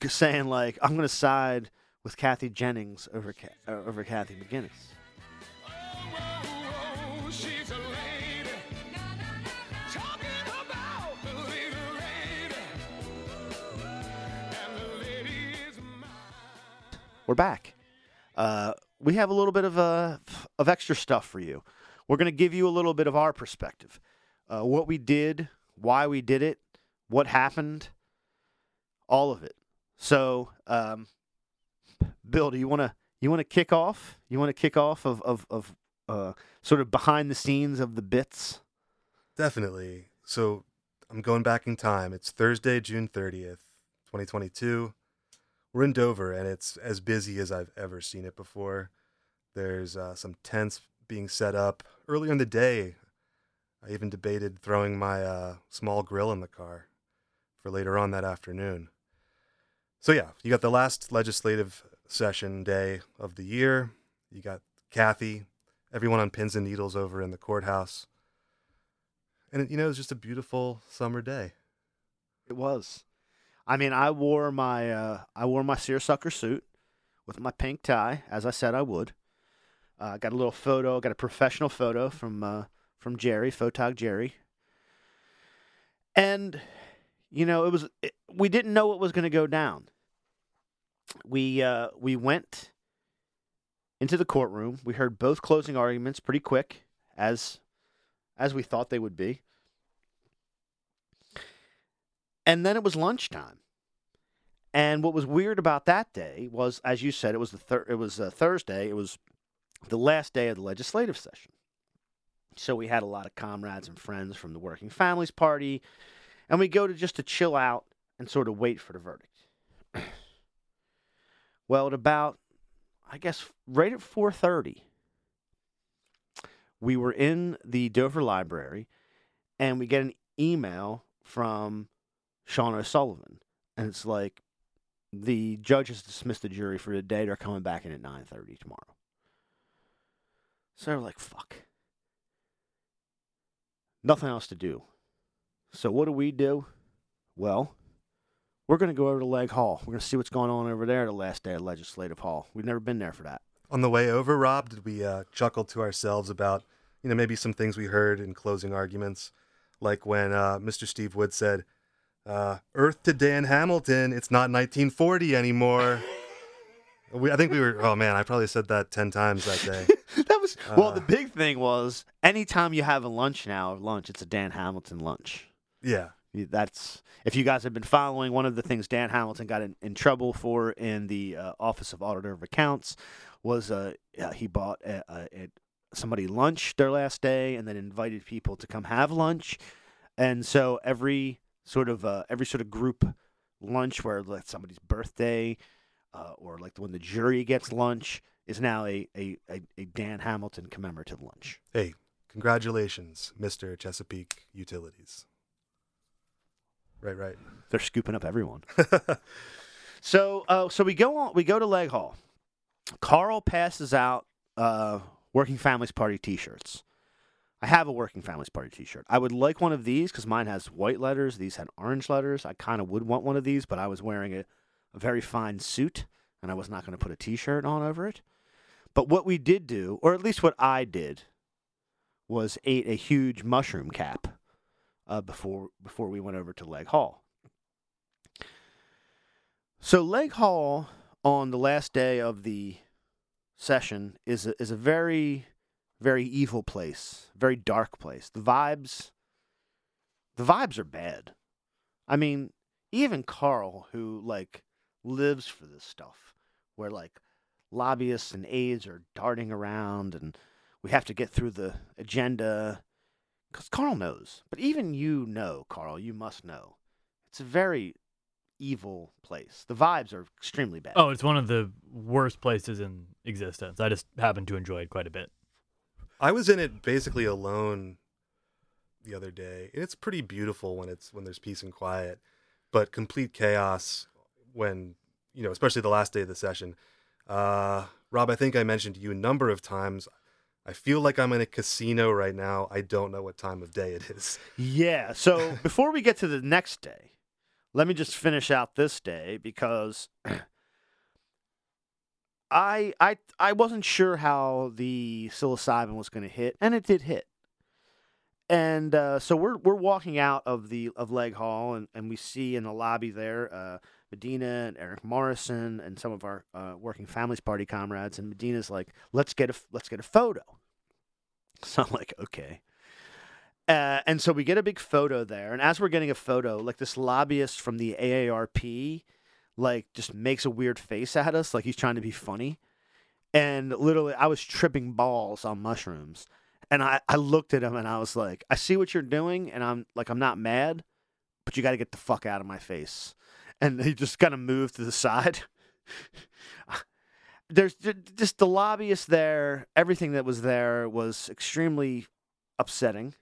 saying like I'm going to side with Kathy Jennings over Ca- uh, over Kathy McGuiness. We're back. Uh, we have a little bit of uh, of extra stuff for you. We're going to give you a little bit of our perspective, uh, what we did, why we did it, what happened, all of it. So, um, Bill, do you want to you want to kick off? You want to kick off of of of uh, sort of behind the scenes of the bits? Definitely. So I'm going back in time. It's Thursday, June 30th, 2022. We're in Dover, and it's as busy as I've ever seen it before. There's uh, some tents being set up. Earlier in the day, I even debated throwing my uh, small grill in the car for later on that afternoon. So, yeah, you got the last legislative session day of the year. You got Kathy, everyone on pins and needles over in the courthouse. And you know, it was just a beautiful summer day. It was. I mean, I wore my uh, I wore my seersucker suit with my pink tie, as I said I would. Uh, got a little photo, got a professional photo from uh, from Jerry, Photog Jerry. And you know, it was it, we didn't know what was going to go down. We uh, we went into the courtroom. We heard both closing arguments pretty quick, as as we thought they would be. And then it was lunchtime. And what was weird about that day was, as you said, it was the thir- it was uh, Thursday. It was the last day of the legislative session. So we had a lot of comrades and friends from the Working Families Party, and we go to just to chill out and sort of wait for the verdict. well, at about, I guess, right at four thirty, we were in the Dover Library, and we get an email from Sean O'Sullivan, and it's like the judge has dismissed the jury for the day. They're coming back in at nine thirty tomorrow. So they're like, "Fuck." Nothing else to do. So what do we do? Well, we're going to go over to Leg Hall. We're going to see what's going on over there the last day of Legislative Hall. We've never been there for that. On the way over, Rob, did we uh, chuckle to ourselves about, you know, maybe some things we heard in closing arguments, like when uh, Mr. Steve Wood said, uh, "Earth to Dan Hamilton, it's not 1940 anymore." we, I think we were. Oh man, I probably said that ten times that day. that was well. The Uh. big thing was anytime you have a lunch now, lunch, it's a Dan Hamilton lunch. yeah, That's if you guys have been following. One of the things Dan Hamilton got in, in trouble for in the uh, Office of Auditor of Accounts was uh, uh, he bought a, a, a, somebody lunch their last day and then invited people to come have lunch, and so every sort of uh, every sort of group lunch where like somebody's birthday uh, or like when the jury gets lunch is now a, a, a, a Dan Hamilton commemorative lunch. Hey, congratulations, Mr. Chesapeake Utilities. Right, right. They're scooping up everyone. So, uh, so we go on. We go to Leg Hall. Carl passes out uh, Working Families Party T-shirts. I have a Working Families Party T-shirt. I would like one of these because mine has white letters. These had orange letters. I kind of would want one of these, but I was wearing a, a very fine suit, and I was not going to put a T-shirt on over it. But what we did do, or at least what I did, was ate a huge mushroom cap uh, before before we went over to Leg Hall. So Leg Hall on the last day of the session is a, is a very very evil place, very dark place. The vibes the vibes are bad. I mean, even Carl who like lives for this stuff where like lobbyists and aides are darting around and we have to get through the agenda cuz Carl knows. But even you know, Carl, you must know. It's a very evil place. The vibes are extremely bad. Oh, it's one of the worst places in existence. I just happen to enjoy it quite a bit. I was in it basically alone the other day. and It's pretty beautiful when it's when there's peace and quiet, but complete chaos when you know, especially the last day of the session. Uh, Rob, I think I mentioned to you a number of times. I feel like I'm in a casino right now. I don't know what time of day it is. Yeah. So before we get to the next day, let me just finish out this day because I I I wasn't sure how the psilocybin was going to hit, and it did hit. And uh, so we're we're walking out of the of Leg Hall, and, and we see in the lobby there uh, Madinah and Eric Morrison and some of our uh, working families party comrades. And Madinah's like, "Let's get a let's get a photo." So I'm like, "Okay." Uh, and so we get a big photo there, and as we're getting a photo, like this lobbyist from the AARP, like just makes a weird face at us, like he's trying to be funny. And literally, I was tripping balls on mushrooms, and I, I looked at him and I was like, I see what you're doing, and I'm like, I'm not mad, but you got to get the fuck out of my face. And he just kind of moved to the side. There's just the lobbyist there. Everything that was there was extremely upsetting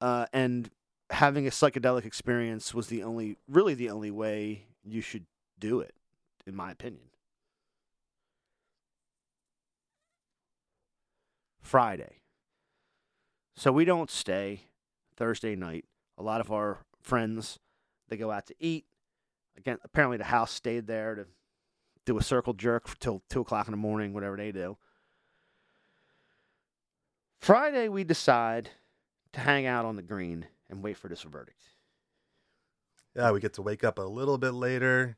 uh, and having a psychedelic experience was the only, really the only way you should do it, in my opinion. Friday. So we don't stay Thursday night. A lot of our friends, they go out to eat. Again, apparently the house stayed there to do a circle jerk till two o'clock in the morning, whatever they do. Friday, we decide to hang out on the green and wait for this verdict. Yeah, we get to wake up a little bit later.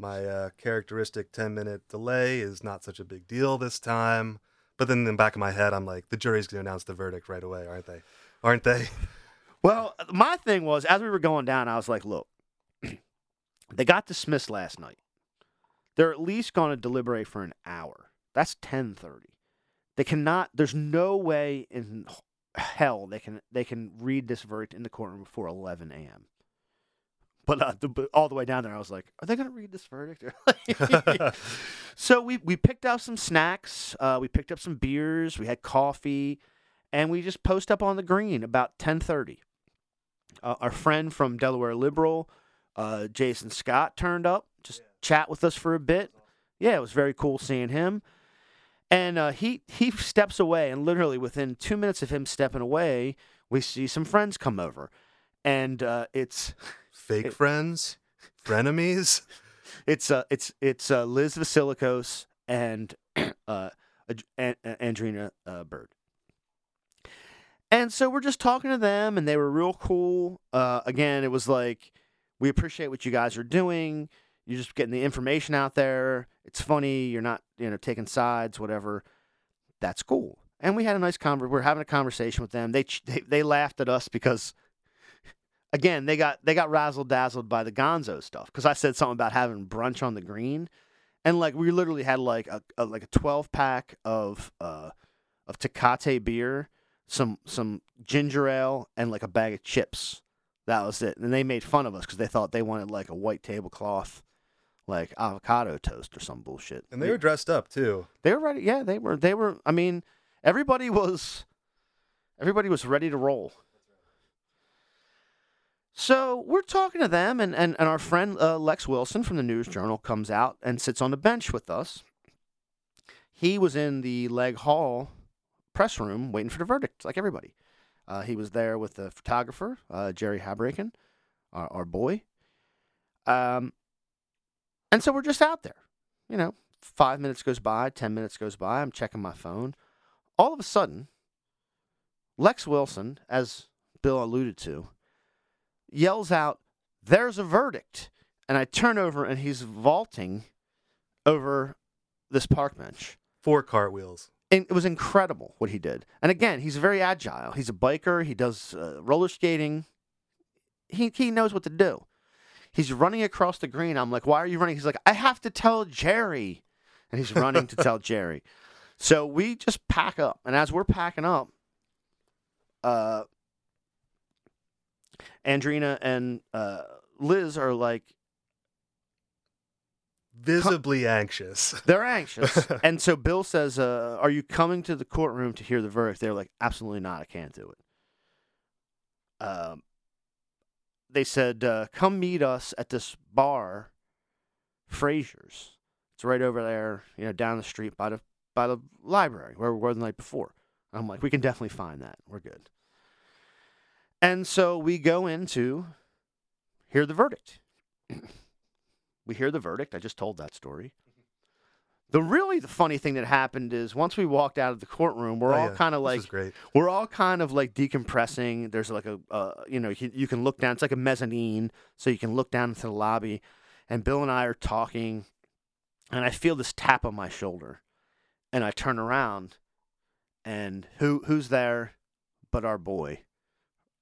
My uh, characteristic 10 minute delay is not such a big deal this time. But then in the back of my head, I'm like, the jury's going to announce the verdict right away, aren't they? Aren't they? Well, my thing was as we were going down, I was like, look, they got dismissed last night. They're at least going to deliberate for an hour. That's 10:30. They cannot there's no way in hell they can they can read this verdict in the courtroom before 11 a.m. But, uh, the, but all the way down there, I was like, "Are they going to read this verdict?" so we we picked out some snacks. Uh, we picked up some beers. We had coffee, and we just post up on the green about 10:30 uh, our friend from Delaware Liberal, uh, Jason Scott, turned up, just chat with us for a bit. Yeah, it was very cool seeing him. And uh, he he steps away, and literally within two minutes of him stepping away, we see some friends come over, and uh, it's Fake It- friends? Frenemies? it's uh it's it's uh, Liz Vasilikos and uh, Ad- An- An- Andrina uh, Bird. And so we're just talking to them, and they were real cool. Uh, again, it was like, we appreciate what you guys are doing. You're just getting the information out there. It's funny. You're not, you know, taking sides, whatever. That's cool. And we had a nice conver. We're having a conversation with them. They ch- they, they laughed at us because, again, they got they got razzle dazzled by the Gonzo stuff. Because I said something about having brunch on the green, and like we literally had like a, a like a 12 pack of uh of Tecate beer some some ginger ale and like a bag of chips. That was it. And they made fun of us because they thought they wanted like a white tablecloth, like avocado toast or some bullshit. And they were dressed up too. they were ready. Yeah, they were. They were. I mean, everybody was everybody was ready to roll. So we're talking to them, and, and, and our friend uh, Lex Wilson from the News Journal comes out and sits on the bench with us. He was in the Leg Hall press room waiting for the verdict, like everybody. Uh, he was there with the photographer, uh, Jerry Habraken, our, our boy. Um, and so we're just out there. You know, five minutes goes by, 10 minutes goes by. I'm checking my phone. All of a sudden, Lex Wilson, as Bill alluded to, yells out, There's a verdict. And I turn over and he's vaulting over this park bench. Four cartwheels. And it was incredible what he did. And again, he's very agile. He's a biker. He does uh, roller skating. He he knows what to do. He's running across the green. I'm like, why are you running? He's like, I have to tell Jerry. And he's running to tell Jerry. So we just pack up. And as we're packing up, uh, Andrina and uh, Liz are like, Visibly anxious. They're anxious. and so Bill says, uh, Are you coming to the courtroom to hear the verdict? They're like, Absolutely not. I can't do it. Um, they said, uh, Come meet us at this bar Frazier's. It's right over there, you know, down the street by the by the library where we were the night before. I'm like, we can definitely find that. We're good. And so we go into hear the verdict. we hear the verdict. I just told that story. The really the funny thing that happened is once we walked out of the courtroom, we're Oh, all yeah. kind of like we're all kind of like decompressing. There's like a, uh, you know, you, you can look down. It's like a mezzanine, so you can look down into the lobby. And Bill and I are talking, and I feel this tap on my shoulder, and I turn around, and who who's there, but our boy,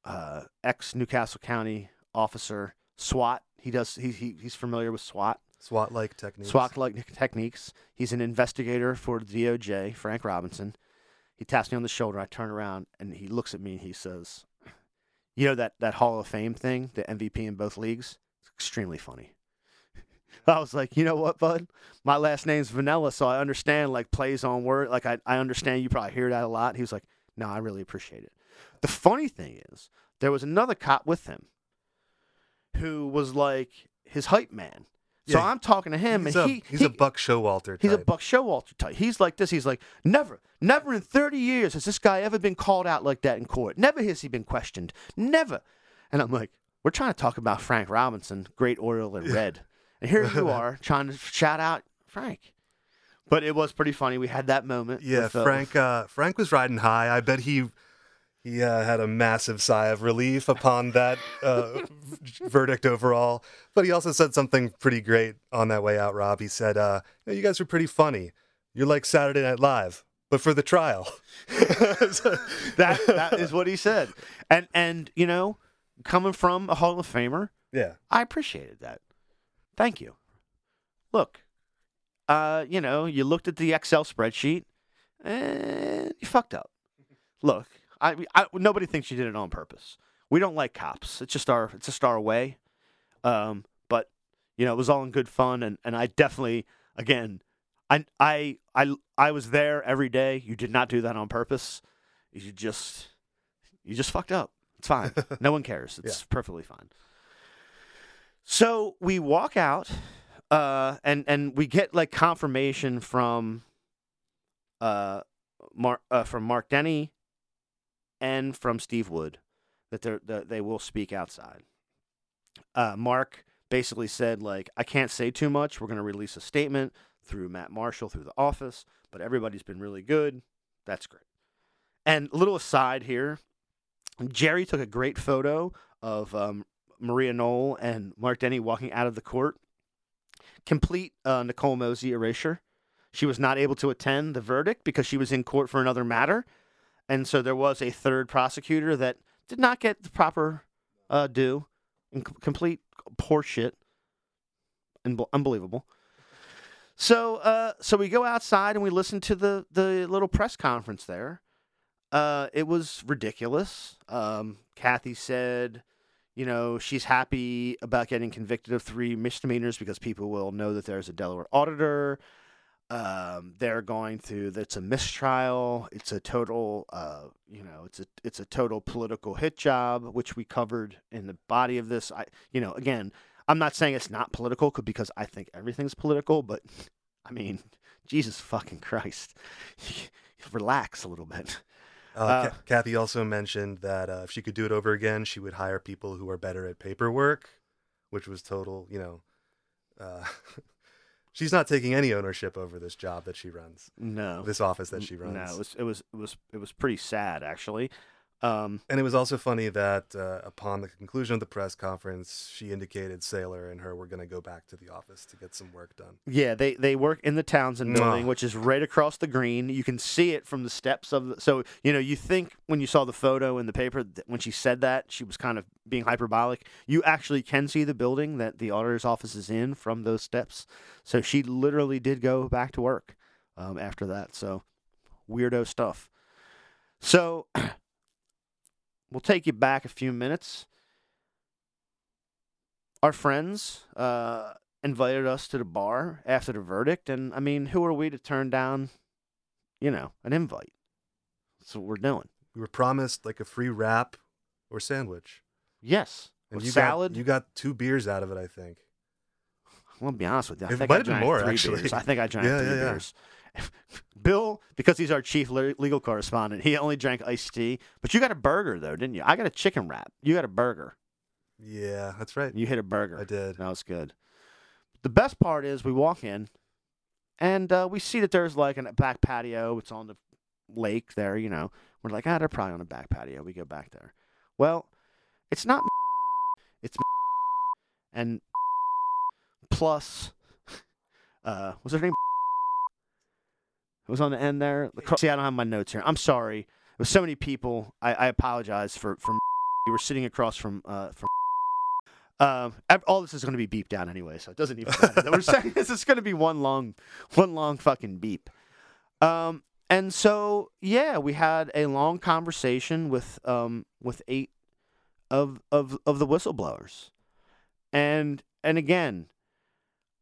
uh, ex New Castle County officer SWAT. He does. He, he he's familiar with SWAT. SWAT like techniques. SWAT like techniques. He's an investigator for the DOJ, Frank Robinson. He taps me on the shoulder. I turn around and he looks at me and he says, You know that, that Hall of Fame thing, the MVP in both leagues? It's extremely funny. I was like, you know what, bud? My last name's Vanilla, so I understand like plays on word. Like I, I understand you probably hear that a lot. He was like, No, I really appreciate it. The funny thing is, there was another cop with him who was like his hype man. So Yeah, I'm talking to him, and a, he he's he, a Buck Showalter type. He's a Buck Showalter type. He's like this. He's like, never, never in 30 years has this guy ever been called out like that in court. Never has he been questioned. Never. And I'm like, we're trying to talk about Frank Robinson, great oil and red. And here you are trying to shout out Frank. But it was pretty funny. We had that moment. Yeah, with, uh, Frank. Uh, Frank was riding high. I bet he he uh, had a massive sigh of relief upon that uh, verdict overall. But he also said something pretty great on that way out. Rob, he said, uh, "You "You guys are pretty funny. You're like Saturday Night Live, but for the trial." that that is what he said. And and you know, coming from a Hall of Famer, yeah, I appreciated that. Thank you. Look, uh, you know, you looked at the Excel spreadsheet and you fucked up. Look, I, I nobody thinks you did it on purpose. We don't like cops. It's just our it's just our way. Um, but you know, it was all in good fun and, and I definitely again I I I I was there every day. You did not do that on purpose. You just you just fucked up. It's fine. no one cares. It's perfectly fine. So we walk out, uh, and and we get like confirmation from, uh, Mark uh, from Mark Denney, and from Steve Wood, that they that they will speak outside. Uh, Mark basically said like I can't say too much. We're going to release a statement through Matt Marshall through the office, but everybody's been really good. That's great. And a little aside here, Jerry took a great photo of um, Maria Knoll and Mark Denney walking out of the court. Complete uh, Nicole Mosey erasure. She was not able to attend the verdict because she was in court for another matter. And so there was a third prosecutor that did not get the proper uh, due. In complete poor shit. Unbe- unbelievable. So, uh, so we go outside and we listen to the the little press conference there. Uh, it was ridiculous. Um, Kathy said, you know, she's happy about getting convicted of three misdemeanors because people will know that there's a Delaware auditor. Um, they're going through that's a mistrial. It's a total, uh, you know, it's a it's a total political hit job, which we covered in the body of this. I, you know, again, I'm not saying it's not political 'cause- because I think everything's political, but I mean, Jesus fucking Christ, relax a little bit. Uh, Uh, Kathy also mentioned that uh, if she could do it over again, she would hire people who are better at paperwork, which was total, you know. She's not taking any ownership over this job that she runs, No, this office that she runs. No, it was it was it was it was pretty sad actually. Um, And it was also funny that uh, upon the conclusion of the press conference, she indicated Saylor and her were going to go back to the office to get some work done. yeah, they they work in the Townsend building, which is right across the green. You can see it from the steps of the. So you know, you think when you saw the photo in the paper that when she said that she was kind of being hyperbolic. You actually can see the building that the auditor's office is in from those steps. So she literally did go back to work um, after that. So weirdo stuff. So we'll take you back a few minutes. Our friends uh, invited us to the bar after the verdict, and I mean, who are we to turn down, you know, an invite? That's what we're doing. We were promised like a free wrap or sandwich. Yes, And you salad. Got, you got two beers out of it, I think. I'm gonna be honest with you. I It think might I have been drank more, three actually. beers. I think I drank Yeah, three yeah, yeah. beers. Bill, because he's our chief legal correspondent, he only drank iced tea. But you got a burger though, didn't you? I got a chicken wrap. You got a burger. Yeah, that's right. You hit a burger. I did. That was good. The best part is we walk in, and uh, we see that there's like a back patio. It's on the lake there, you know. We're like, ah, they're probably on the back patio. We go back there. Well, it's not. It's and plus, uh, was her name? It was on the end there. See, I don't have my notes here. I'm sorry. There was so many people. I, I apologize for for. You were sitting across from uh, from um, all this is going to be beeped down anyway, so it doesn't even matter. We're saying this is going to be one long, one long fucking beep. Um, and so yeah, we had a long conversation with um with eight of of of the whistleblowers, and and again,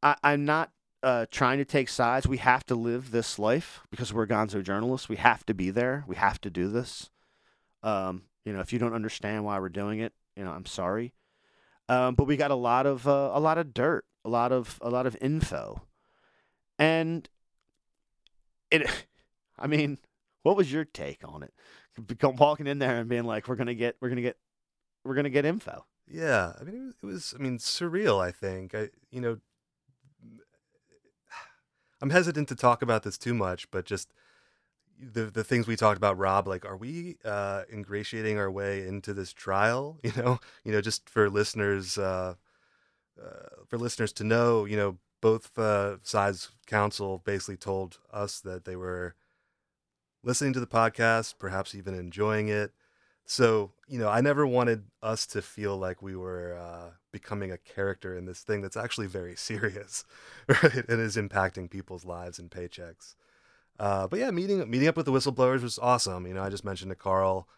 I, I'm not uh, trying to take sides. We have to live this life because we're Gonzo journalists. We have to be there. We have to do this. Um, you know, if you don't understand why we're doing it, you know, I'm sorry. Um, but we got a lot of uh, a lot of dirt, a lot of a lot of info, and it. I mean, what was your take on it? Walking in there and being like, "We're gonna get, we're gonna get, we're gonna get info." Yeah, I mean, it was I mean, surreal. I think I, you know, I'm hesitant to talk about this too much, but just the the things we talked about, Rob. Like, are we uh, ingratiating our way into this trial? You know, you know, just for listeners, uh, uh, for listeners to know, you know, both uh, sides counsel basically told us that they were listening to the podcast, perhaps even enjoying it. So, you know, I never wanted us to feel like we were uh, becoming a character in this thing that's actually very serious, right? And is impacting people's lives and paychecks. Uh, but yeah, meeting meeting up with the whistleblowers was awesome. You know, I just mentioned to Carl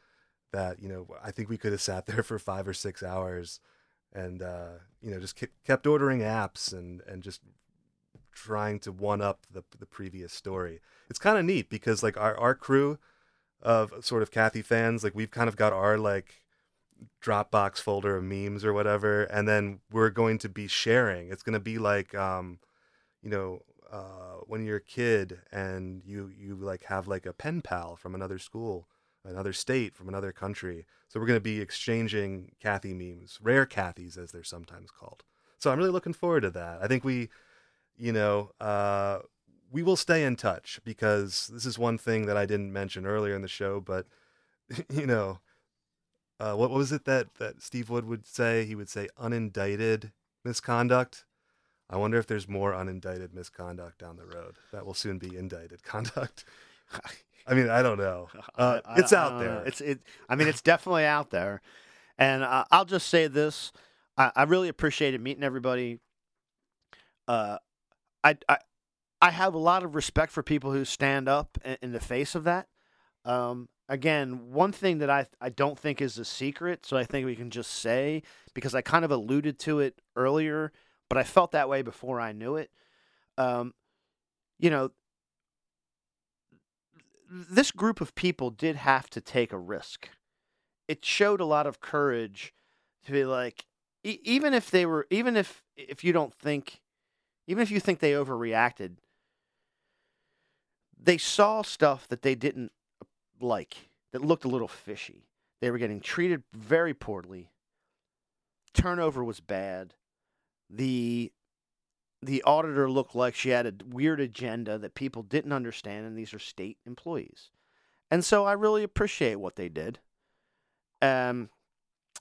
that you know I think we could have sat there for five or six hours, and uh, you know just ke- kept ordering apps and and just trying to one up the the previous story. It's kind of neat because like our our crew of sort of Kathy fans, like we've kind of got our like Dropbox folder of memes or whatever, and then we're going to be sharing. It's going to be like, um, you know, uh, when you're a kid and you you like have like a pen pal from another school, another state, from another country. So we're going to be exchanging Kathy memes, rare Kathys as they're sometimes called. So I'm really looking forward to that. I think we, you know, uh, we will stay in touch because this is one thing that I didn't mention earlier in the show, but you know, uh, what, was it that, that Steve Wood would say? He would say unindicted misconduct. I wonder if there's more unindicted misconduct down the road that will soon be indicted conduct. I mean, I don't know. Uh, it's out know. there. It's it. I mean, it's definitely out there, and uh, I'll just say this: I, I really appreciated meeting everybody. Uh, I I I have a lot of respect for people who stand up in, the face of that. Um, again, one thing that I I don't think is a secret, so I think we can just say because I kind of alluded to it earlier, but I felt that way before I knew it. Um, you know, this group of people did have to take a risk. It showed a lot of courage to be like, e- even if they were, even if if you don't think, even if you think they overreacted, they saw stuff that they didn't like that looked a little fishy. They were getting treated very poorly. Turnover was bad. The the auditor looked like she had a weird agenda that people didn't understand, and these are state employees. And so I really appreciate what they did. Um,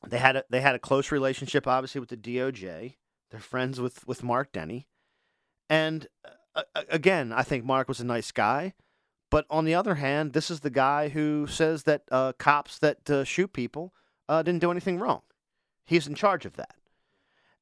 they had a, they had a close relationship, obviously, with the DOJ. They're friends with with Mark Denney, and uh, again, I think Mark was a nice guy. But on the other hand, this is the guy who says that uh, cops that uh, shoot people uh, didn't do anything wrong. He's in charge of that,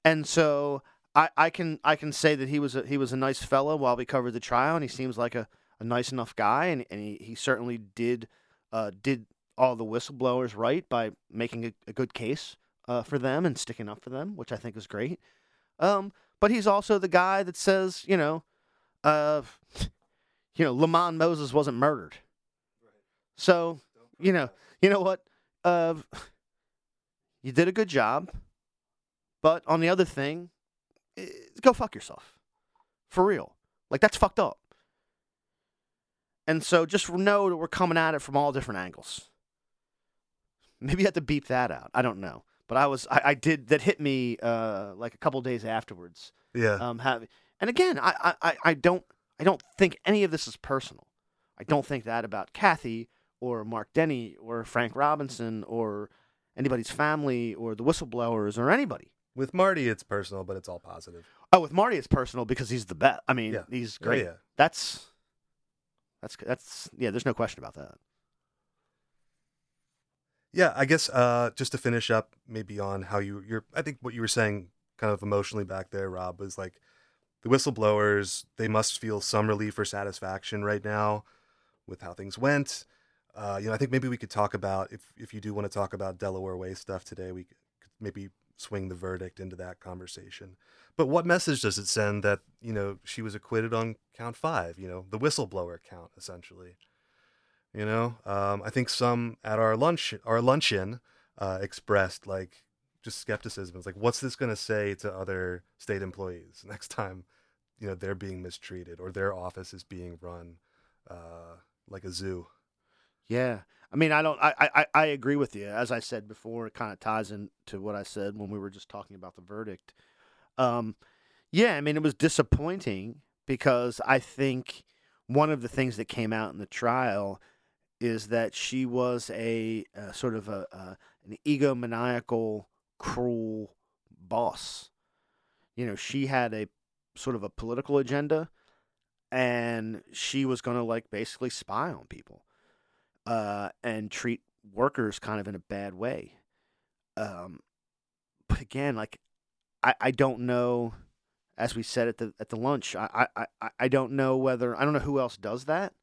and so I, I can I can say that he was a, he was a nice fellow while we covered the trial, and he seems like a, a nice enough guy, and, and he, he certainly did uh, did all the whistleblowers right by making a, a good case uh, for them and sticking up for them, which I think is great. Um, but he's also the guy that says, you know, uh, you know, Lymond Moses wasn't murdered. So, you know, you know what? Uh, you did a good job, but on the other thing, go fuck yourself. For real. Like that's fucked up. And so just know that we're coming at it from all different angles. Maybe you have to beep that out. I don't know. But I was I, I did that hit me uh, like a couple days afterwards. Yeah. Um, have and again, I, I, I- don't I don't think any of this is personal. I don't think that about Kathy or Mark Denney or Frank Robinson or anybody's family or the whistleblowers or anybody. With Marty, it's personal, but it's all positive. Oh, with Marty, it's personal because he's the best. I mean, Yeah. he's Oh, great. yeah. That's that's that's yeah. There's no question about that. Yeah, I guess uh, just to finish up, maybe on how you you're. I think what you were saying, kind of emotionally back there, Rob, was like the whistleblowers. They must feel some relief or satisfaction right now with how things went. Uh, you know, I think maybe we could talk about if if you do want to talk about Delaware Way stuff today, we could maybe swing the verdict into that conversation. But what message does it send that you know she was acquitted on count five? You know, the whistleblower count, essentially. You know, um, I think some at our lunch our luncheon uh, expressed like just skepticism. It's like, what's this going to say to other state employees next time? You know, they're being mistreated or their office is being run uh, like a zoo. Yeah. I mean, I don't. I, I, I agree with you. As I said before, it kind of ties into what I said when we were just talking about the verdict. Um, yeah. I mean, it was disappointing because I think one of the things that came out in the trial is that she was a, uh sort of a, a an egomaniacal, cruel boss. You know, she had a sort of a political agenda, and she was going to like basically spy on people uh, and treat workers kind of in a bad way. Um, but again, like I, I don't know. As we said at the at the lunch, I, I, I, don't know whether I don't know who else does that.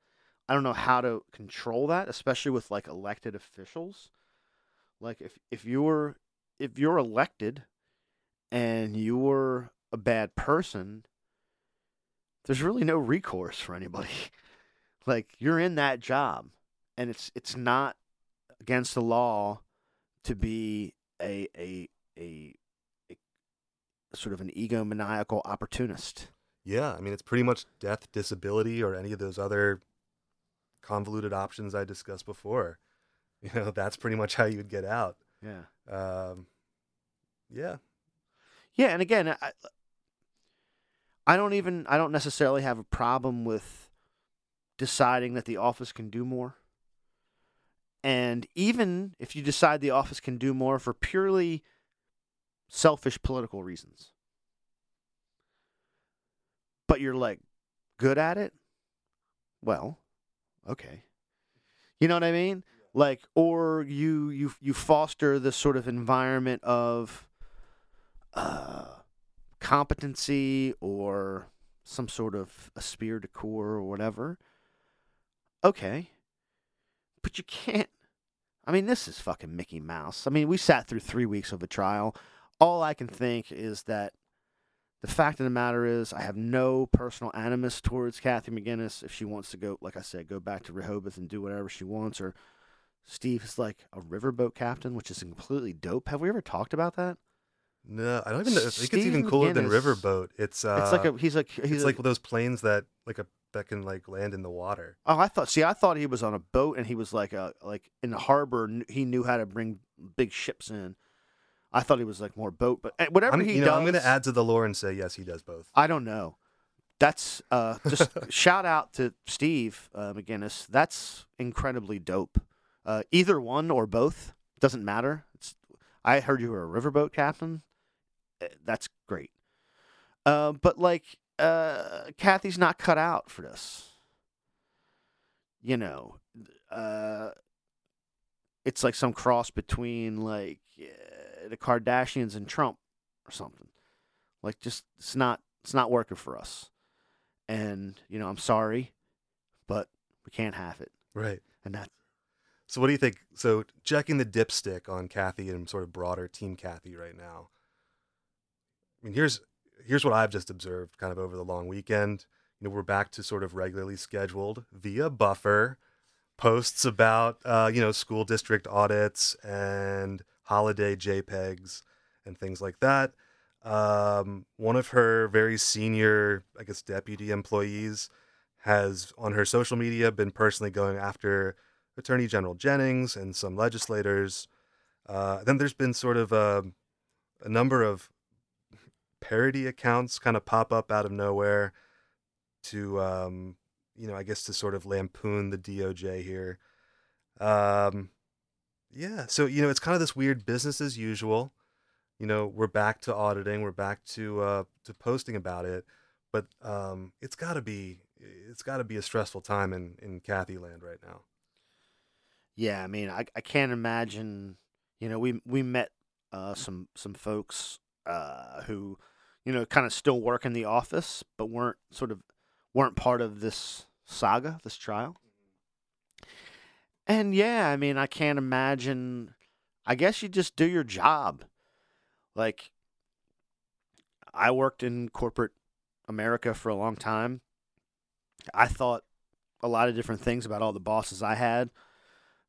I don't know how to control that, especially with like elected officials. Like if if you're if you're elected and you're a bad person, there's really no recourse for anybody. like you're in that job and it's it's not against the law to be a a a, a sort of an egomaniacal opportunist. Yeah, I mean, it's pretty much death, disability, or any of those other convoluted options I discussed before. You know, that's pretty much how you'd get out. Yeah. Um, yeah, Yeah, and again, I I don't even I don't necessarily have a problem with deciding that the office can do more. And even if you decide the office can do more for purely selfish political reasons. But you're like good at it? Well, okay. You know what I mean? Like or you you you foster this sort of environment of uh, competency or some sort of esprit de corps or whatever, okay. But you can't. I mean, this is fucking Mickey Mouse. I mean, we sat through three weeks of a trial. All I can think is that the fact of the matter is, I have no personal animus towards Kathy McGuiness. If she wants to go, like I said, go back to Rehoboth and do whatever she wants, or Steve is like a riverboat captain, which is completely dope. Have we ever talked about that? No, I don't even know. I think Steve it's even cooler than Riverboat. It's uh, it's like a he's like he's it's a- like those planes that like a that can like land in the water. Oh, I thought. See, I thought he was on a boat and he was like a like in the harbor. He knew how to bring big ships in. I thought he was like more boat, but eh, whatever I'm, he you know, does, I'm going to add to the lore and say yes, he does both. I don't know. That's uh, just shout out to Steve uh, McGuiness. That's incredibly dope. Uh, either one or both doesn't matter. It's, I heard you were a riverboat captain. Eh, That's great. Uh, but like, uh, Kathy's not cut out for this. You know, uh, it's like some cross between like uh, the Kardashians and Trump or something. Like, just it's not it's not working for us. And you know, I'm sorry, but we can't have it. Right. And that's So what do you think? So checking the dipstick on Kathy and sort of broader Team Kathy right now. I mean, here's here's what I've just observed kind of over the long weekend. You know, we're back to sort of regularly scheduled via buffer posts about uh, you know school district audits and holiday JPEGs and things like that. Um, one of her very senior, I guess, deputy employees has on her social media been personally going after Attorney General Jennings and some legislators. Uh, then there's been sort of a, a number of parody accounts kind of pop up out of nowhere to, um, you know, I guess to sort of lampoon the DOJ here. Um, yeah, so you know, it's kind of this weird business as usual. You know, we're back to auditing, we're back to uh, to posting about it, but um, it's got to be it's got to be a stressful time in in Kathy land right now. Yeah, I mean, I, I can't imagine. You know, we we met uh, some some folks uh, who, you know, kind of still work in the office, but weren't sort of weren't part of this saga, this trial. And yeah, I mean, I can't imagine. I guess you just do your job. Like, I worked in corporate America for a long time. I thought a lot of different things about all the bosses I had.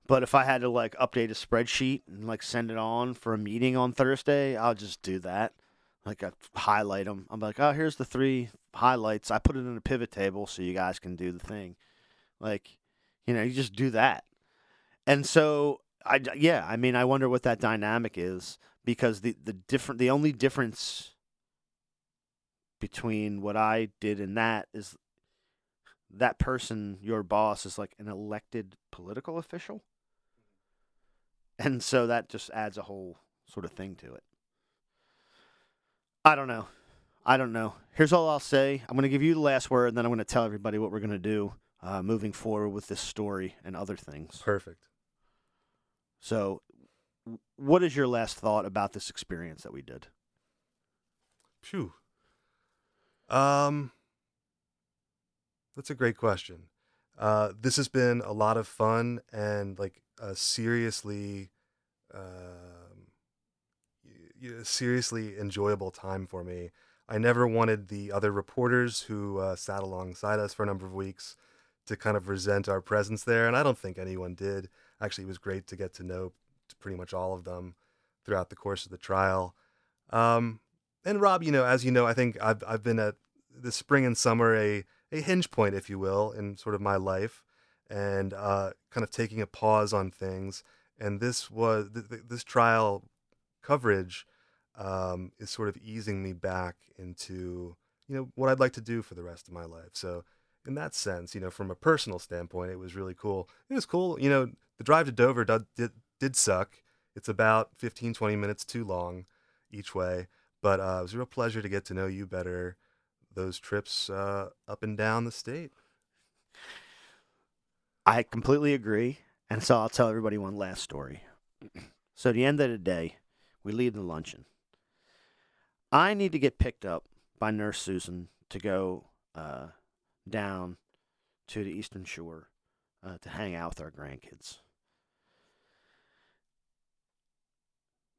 But if I had to like update a spreadsheet and like send it on for a meeting on Thursday, I'll just do that. Like I highlight them. I'm like, oh, here's the three highlights. I put it in a pivot table so you guys can do the thing. Like, you know, you just do that. And so I yeah, I mean, I wonder what that dynamic is because the the different the only difference between what I did and that is that person, your boss, is like an elected political official. And so that just adds a whole sort of thing to it. I don't know. I don't know. Here's all I'll say. I'm going to give you the last word, and then I'm going to tell everybody what we're going to do uh, moving forward with this story and other things. Perfect. So, what is your last thought about this experience that we did? Phew. Um, that's a great question. Uh, this has been a lot of fun and like a seriously, y- seriously enjoyable time for me. I never wanted the other reporters who uh, sat alongside us for a number of weeks to kind of resent our presence there, and I don't think anyone did. Actually, it was great to get to know pretty much all of them throughout the course of the trial. Um, and Rob, you know, as you know, I think I've I've been at the spring and summer a a hinge point, if you will, in sort of my life, and uh, kind of taking a pause on things. And this was th- th- this trial coverage um, is sort of easing me back into you know what I'd like to do for the rest of my life. So in that sense, you know, from a personal standpoint, it was really cool. It was cool, you know, the drive to Dover did did, did suck. It's about 15, 20 minutes too long each way, but uh, it was a real pleasure to get to know you better. Those trips uh, up and down the state. I completely agree. And so I'll tell everybody one last story. So at the end of the day, we leave the luncheon. I need to get picked up by Nurse Susan to go uh, down to the Eastern Shore uh, to hang out with our grandkids.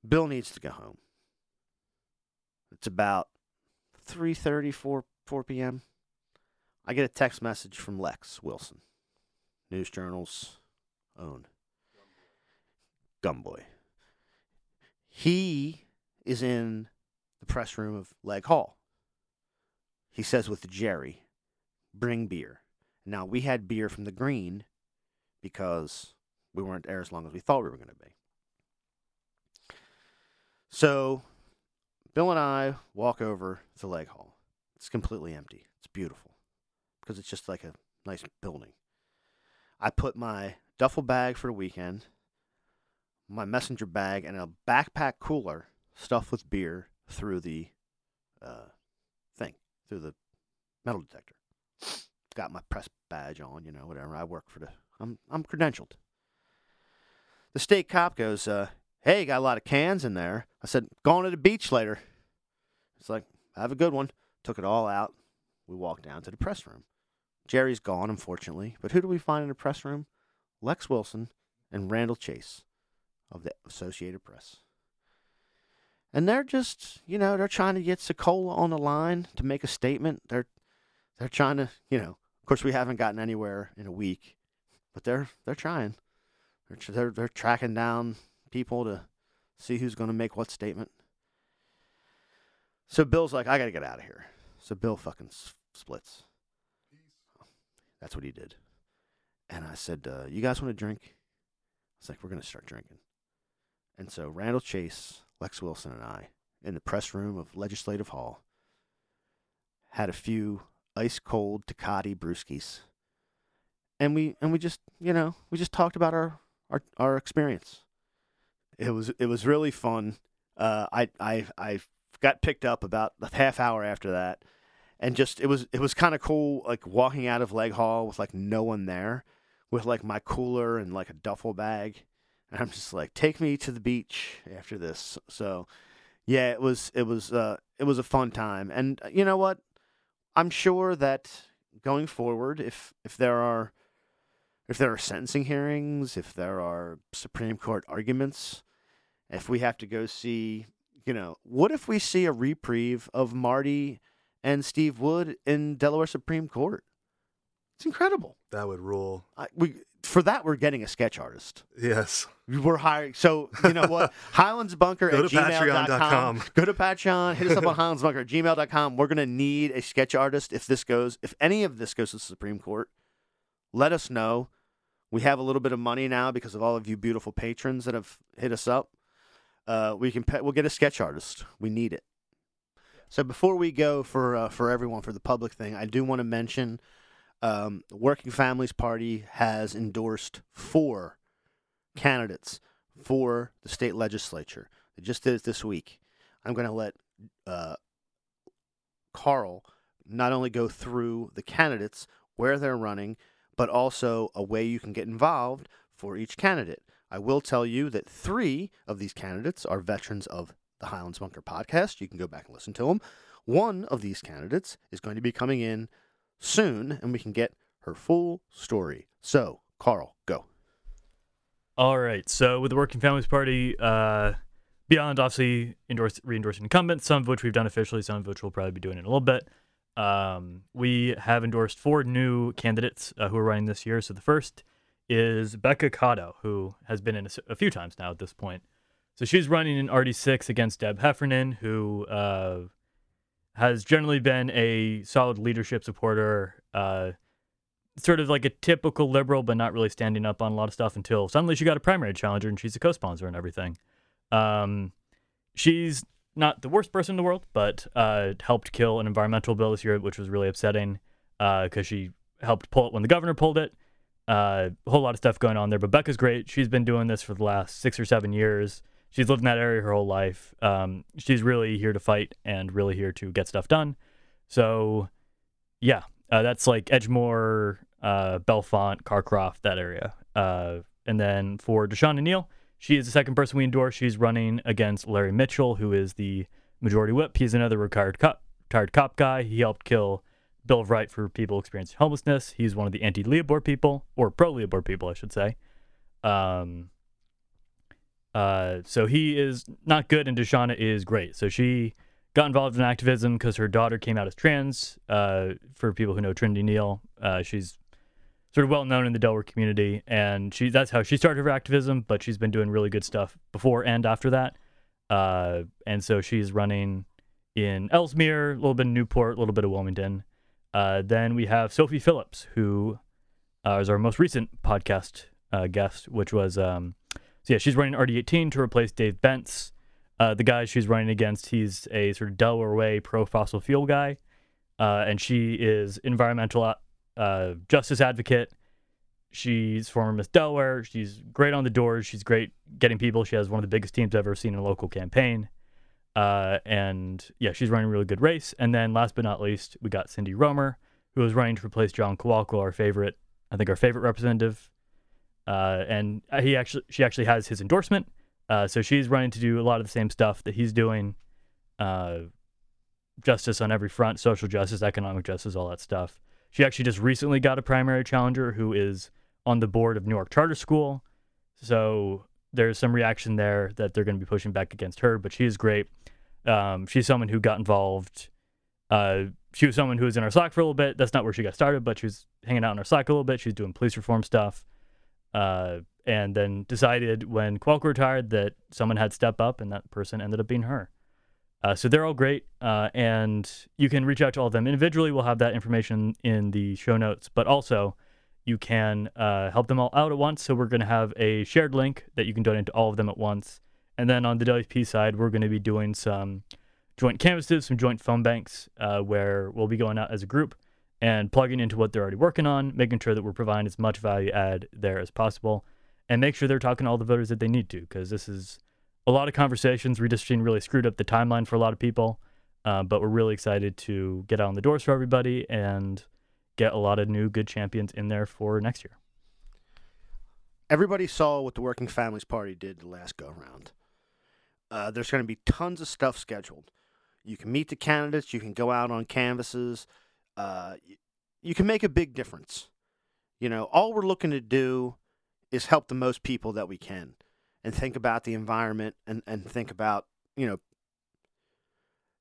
Bill needs to go home. It's about 3:30, 4, 4 p.m. I get a text message from Lex Wilson, News Journal's own Gumboy. He is in the press room of Leg Hall. He says with Jerry, bring beer. Now, we had beer from the green because we weren't there as long as we thought we were going to be. So, Bill and I walk over to Leg Hall. It's completely empty. It's beautiful because it's just like a nice building. I put my duffel bag for the weekend, my messenger bag, and a backpack cooler stuffed with beer through the uh, thing, through the metal detector. Got my press badge on, you know, whatever. I work for the. I'm I'm credentialed. The state cop goes, uh, "Hey, got a lot of cans in there." I said, "Going to the beach later." It's like, "Have a good one." Took it all out. We walked down to the press room. Jerry's gone, unfortunately. But who do we find in the press room? Lex Wilson and Randall Chase of the Associated Press. And they're just, you know, they're trying to get Sokola on the line to make a statement. They're they're trying to, you know, of course we haven't gotten anywhere in a week, but they're they're trying. They're they're, they're tracking down people to see who's going to make what statement. So Bill's like, I got to get out of here. So Bill fucking s- splits. That's what he did. And I said, uh, You guys want to drink? It's like, We're going to start drinking. And so Randall Chase, Lex Wilson, and I, in the press room of Legislative Hall, had a few ice cold Tecate brewskis. And we and we just you know we just talked about our our, our experience. It was it was really fun. Uh, I I I got picked up about a half hour after that, and just it was it was kind of cool like walking out of Leg Hall with like no one there, with like my cooler and like a duffel bag, and I'm just like take me to the beach after this. So, yeah, it was it was uh it was a fun time, and uh, you know what, I'm sure that going forward, if if there are if there are sentencing hearings, if there are Supreme Court arguments, if we have to go see, you know, what if we see a reprieve of Marty and Steve Wood in Delaware Supreme Court? It's incredible. That would rule. I, we for that we're getting a sketch artist. Yes. We're hiring. So you know what? Highlandsbunker Go at gmail.com. Go to Patreon. Hit us up on highlandsbunker at gmail.com. We're gonna need a sketch artist if this goes. If any of this goes to the Supreme Court, let us know. We have a little bit of money now because of all of you beautiful patrons that have hit us up. Uh, we can pay, we'll get a sketch artist. We need it. So before we go for uh, for everyone for the public thing, I do want to mention um, the Working Families Party has endorsed four candidates for the state legislature. They just did it this week. I'm going to let uh, Carl not only go through the candidates, where they're running, but also a way you can get involved for each candidate. I will tell you that three of these candidates are veterans of the Highlands Bunker podcast. You can go back and listen to them. One of these candidates is going to be coming in soon, and we can get her full story. So, Carl, go. All right. So with the Working Families Party, uh, beyond obviously endorse, re-endorsing incumbents, some of which we've done officially, some of which we'll probably be doing in a little bit. Um, we have endorsed four new candidates uh, who are running this year. So the first is Becca Cotto, who has been in a few times now at this point. So she's running in RD6 against Deb Heffernan, who uh, has generally been a solid leadership supporter, uh, sort of like a typical liberal, but not really standing up on a lot of stuff until suddenly she got a primary challenger and she's a co-sponsor and everything. Um, she's not the worst person in the world, but uh, helped kill an environmental bill this year, which was really upsetting because she helped pull it when the governor pulled it. Uh, a whole lot of stuff going on there. But Becca's great. She's been doing this for the last six or seven years. She's lived in that area her whole life. Um, she's really here to fight and really here to get stuff done. So, yeah, uh, that's like Edgemoor, uh, Bellefonte, Carrcroft, that area. Uh, and then for DeShanna Neal, she is the second person we endorse. She's running against Larry Mitchell, who is the majority whip. He's another retired cop, retired cop guy. He helped kill Bill of Right for people experiencing homelessness. He's one of the anti-LEOBOR people, or pro-LEOBOR people, I should say. Um, uh, so he is not good, and DeShanna is great. So she got involved in activism because her daughter came out as trans. Uh, for people who know Trinity Neal, uh, she's sort of well known in the Delaware community, and she that's how she started her activism. But she's been doing really good stuff before and after that. Uh, and so she's running in Elsmere, a little bit of Newport, a little bit of Wilmington. Uh, then we have Sophie Phillips, who uh, is our most recent podcast guest, which was um, so yeah, she's running RD18 to replace Dave Bentz. Uh, the guy she's running against, he's a sort of Delaware way pro fossil fuel guy, uh, and she is environmental uh, justice advocate. She's former Miss Delaware. She's great on the doors. She's great getting people. She has one of the biggest teams I've ever seen in a local campaign. Uh, and yeah, she's running a really good race. And then last but not least, we got Cindy Romer, who is running to replace John Kowalko, our favorite, I think our favorite representative. Uh, and he actually, she actually has his endorsement. Uh, so she's running to do a lot of the same stuff that he's doing. Uh, justice on every front, social justice, economic justice, all that stuff. She actually just recently got a primary challenger who is on the board of Newark Charter School. So there's some reaction there that they're going to be pushing back against her, but she is great. Um, she's someone who got involved. Uh, she was someone who was in our Slack for a little bit. That's not where she got started, but she was hanging out in our Slack a little bit. She was doing police reform stuff. Uh, and then decided when Kowalko retired that someone had step up, and that person ended up being her. Uh, so they're all great, uh, and you can reach out to all of them individually. We'll have that information in the show notes, but also you can uh, help them all out at once. So we're going to have a shared link that you can donate to all of them at once. And then on the WP side, we're going to be doing some joint canvases, some joint phone banks, uh, where we'll be going out as a group and plugging into what they're already working on, making sure that we're providing as much value add there as possible, and make sure they're talking to all the voters that they need to, because this is a lot of conversations. Redistricting really screwed up the timeline for a lot of people, uh, but we're really excited to get out on the doors for everybody and get a lot of new good champions in there for next year. Everybody saw what the Working Families Party did the last go round. Uh, there's going to be tons of stuff scheduled. You can meet the candidates. You can go out on canvases. Uh, you can make a big difference. You know, all we're looking to do is help the most people that we can, and think about the environment, and and think about you know,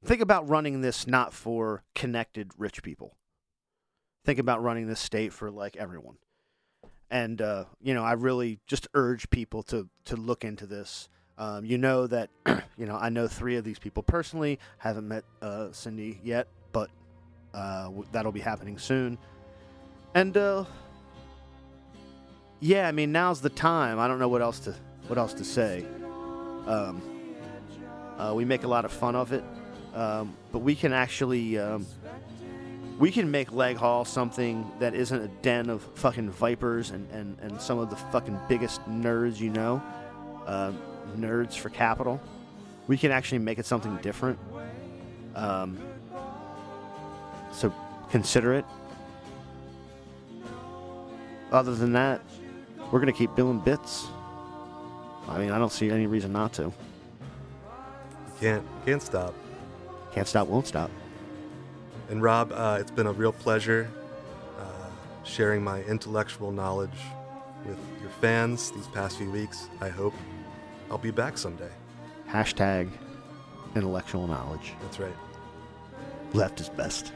think about running this not for connected rich people. Think about running this state for like everyone. And uh, you know, I really just urge people to to look into this. Um, you know that you know I know three of these people personally. Haven't met uh, Cindy yet, but uh, that'll be happening soon. And uh, yeah, I mean now's the time. I don't know what else to what else to say. Um, uh, we make a lot of fun of it, um, but we can actually um, we can make Leg Hall something that isn't a den of fucking vipers and, and, and some of the fucking biggest nerds you know, uh, nerds for capital. We can actually make it something different. Um, so consider it. Other than that, we're gonna keep billing bits. I mean, I don't see any reason not to. Can't can't stop. Can't stop, won't stop. And Rob, uh, it's been a real pleasure uh, sharing my intellectual knowledge with your fans these past few weeks. I hope I'll be back someday. Hashtag intellectual knowledge. That's right. Left is best.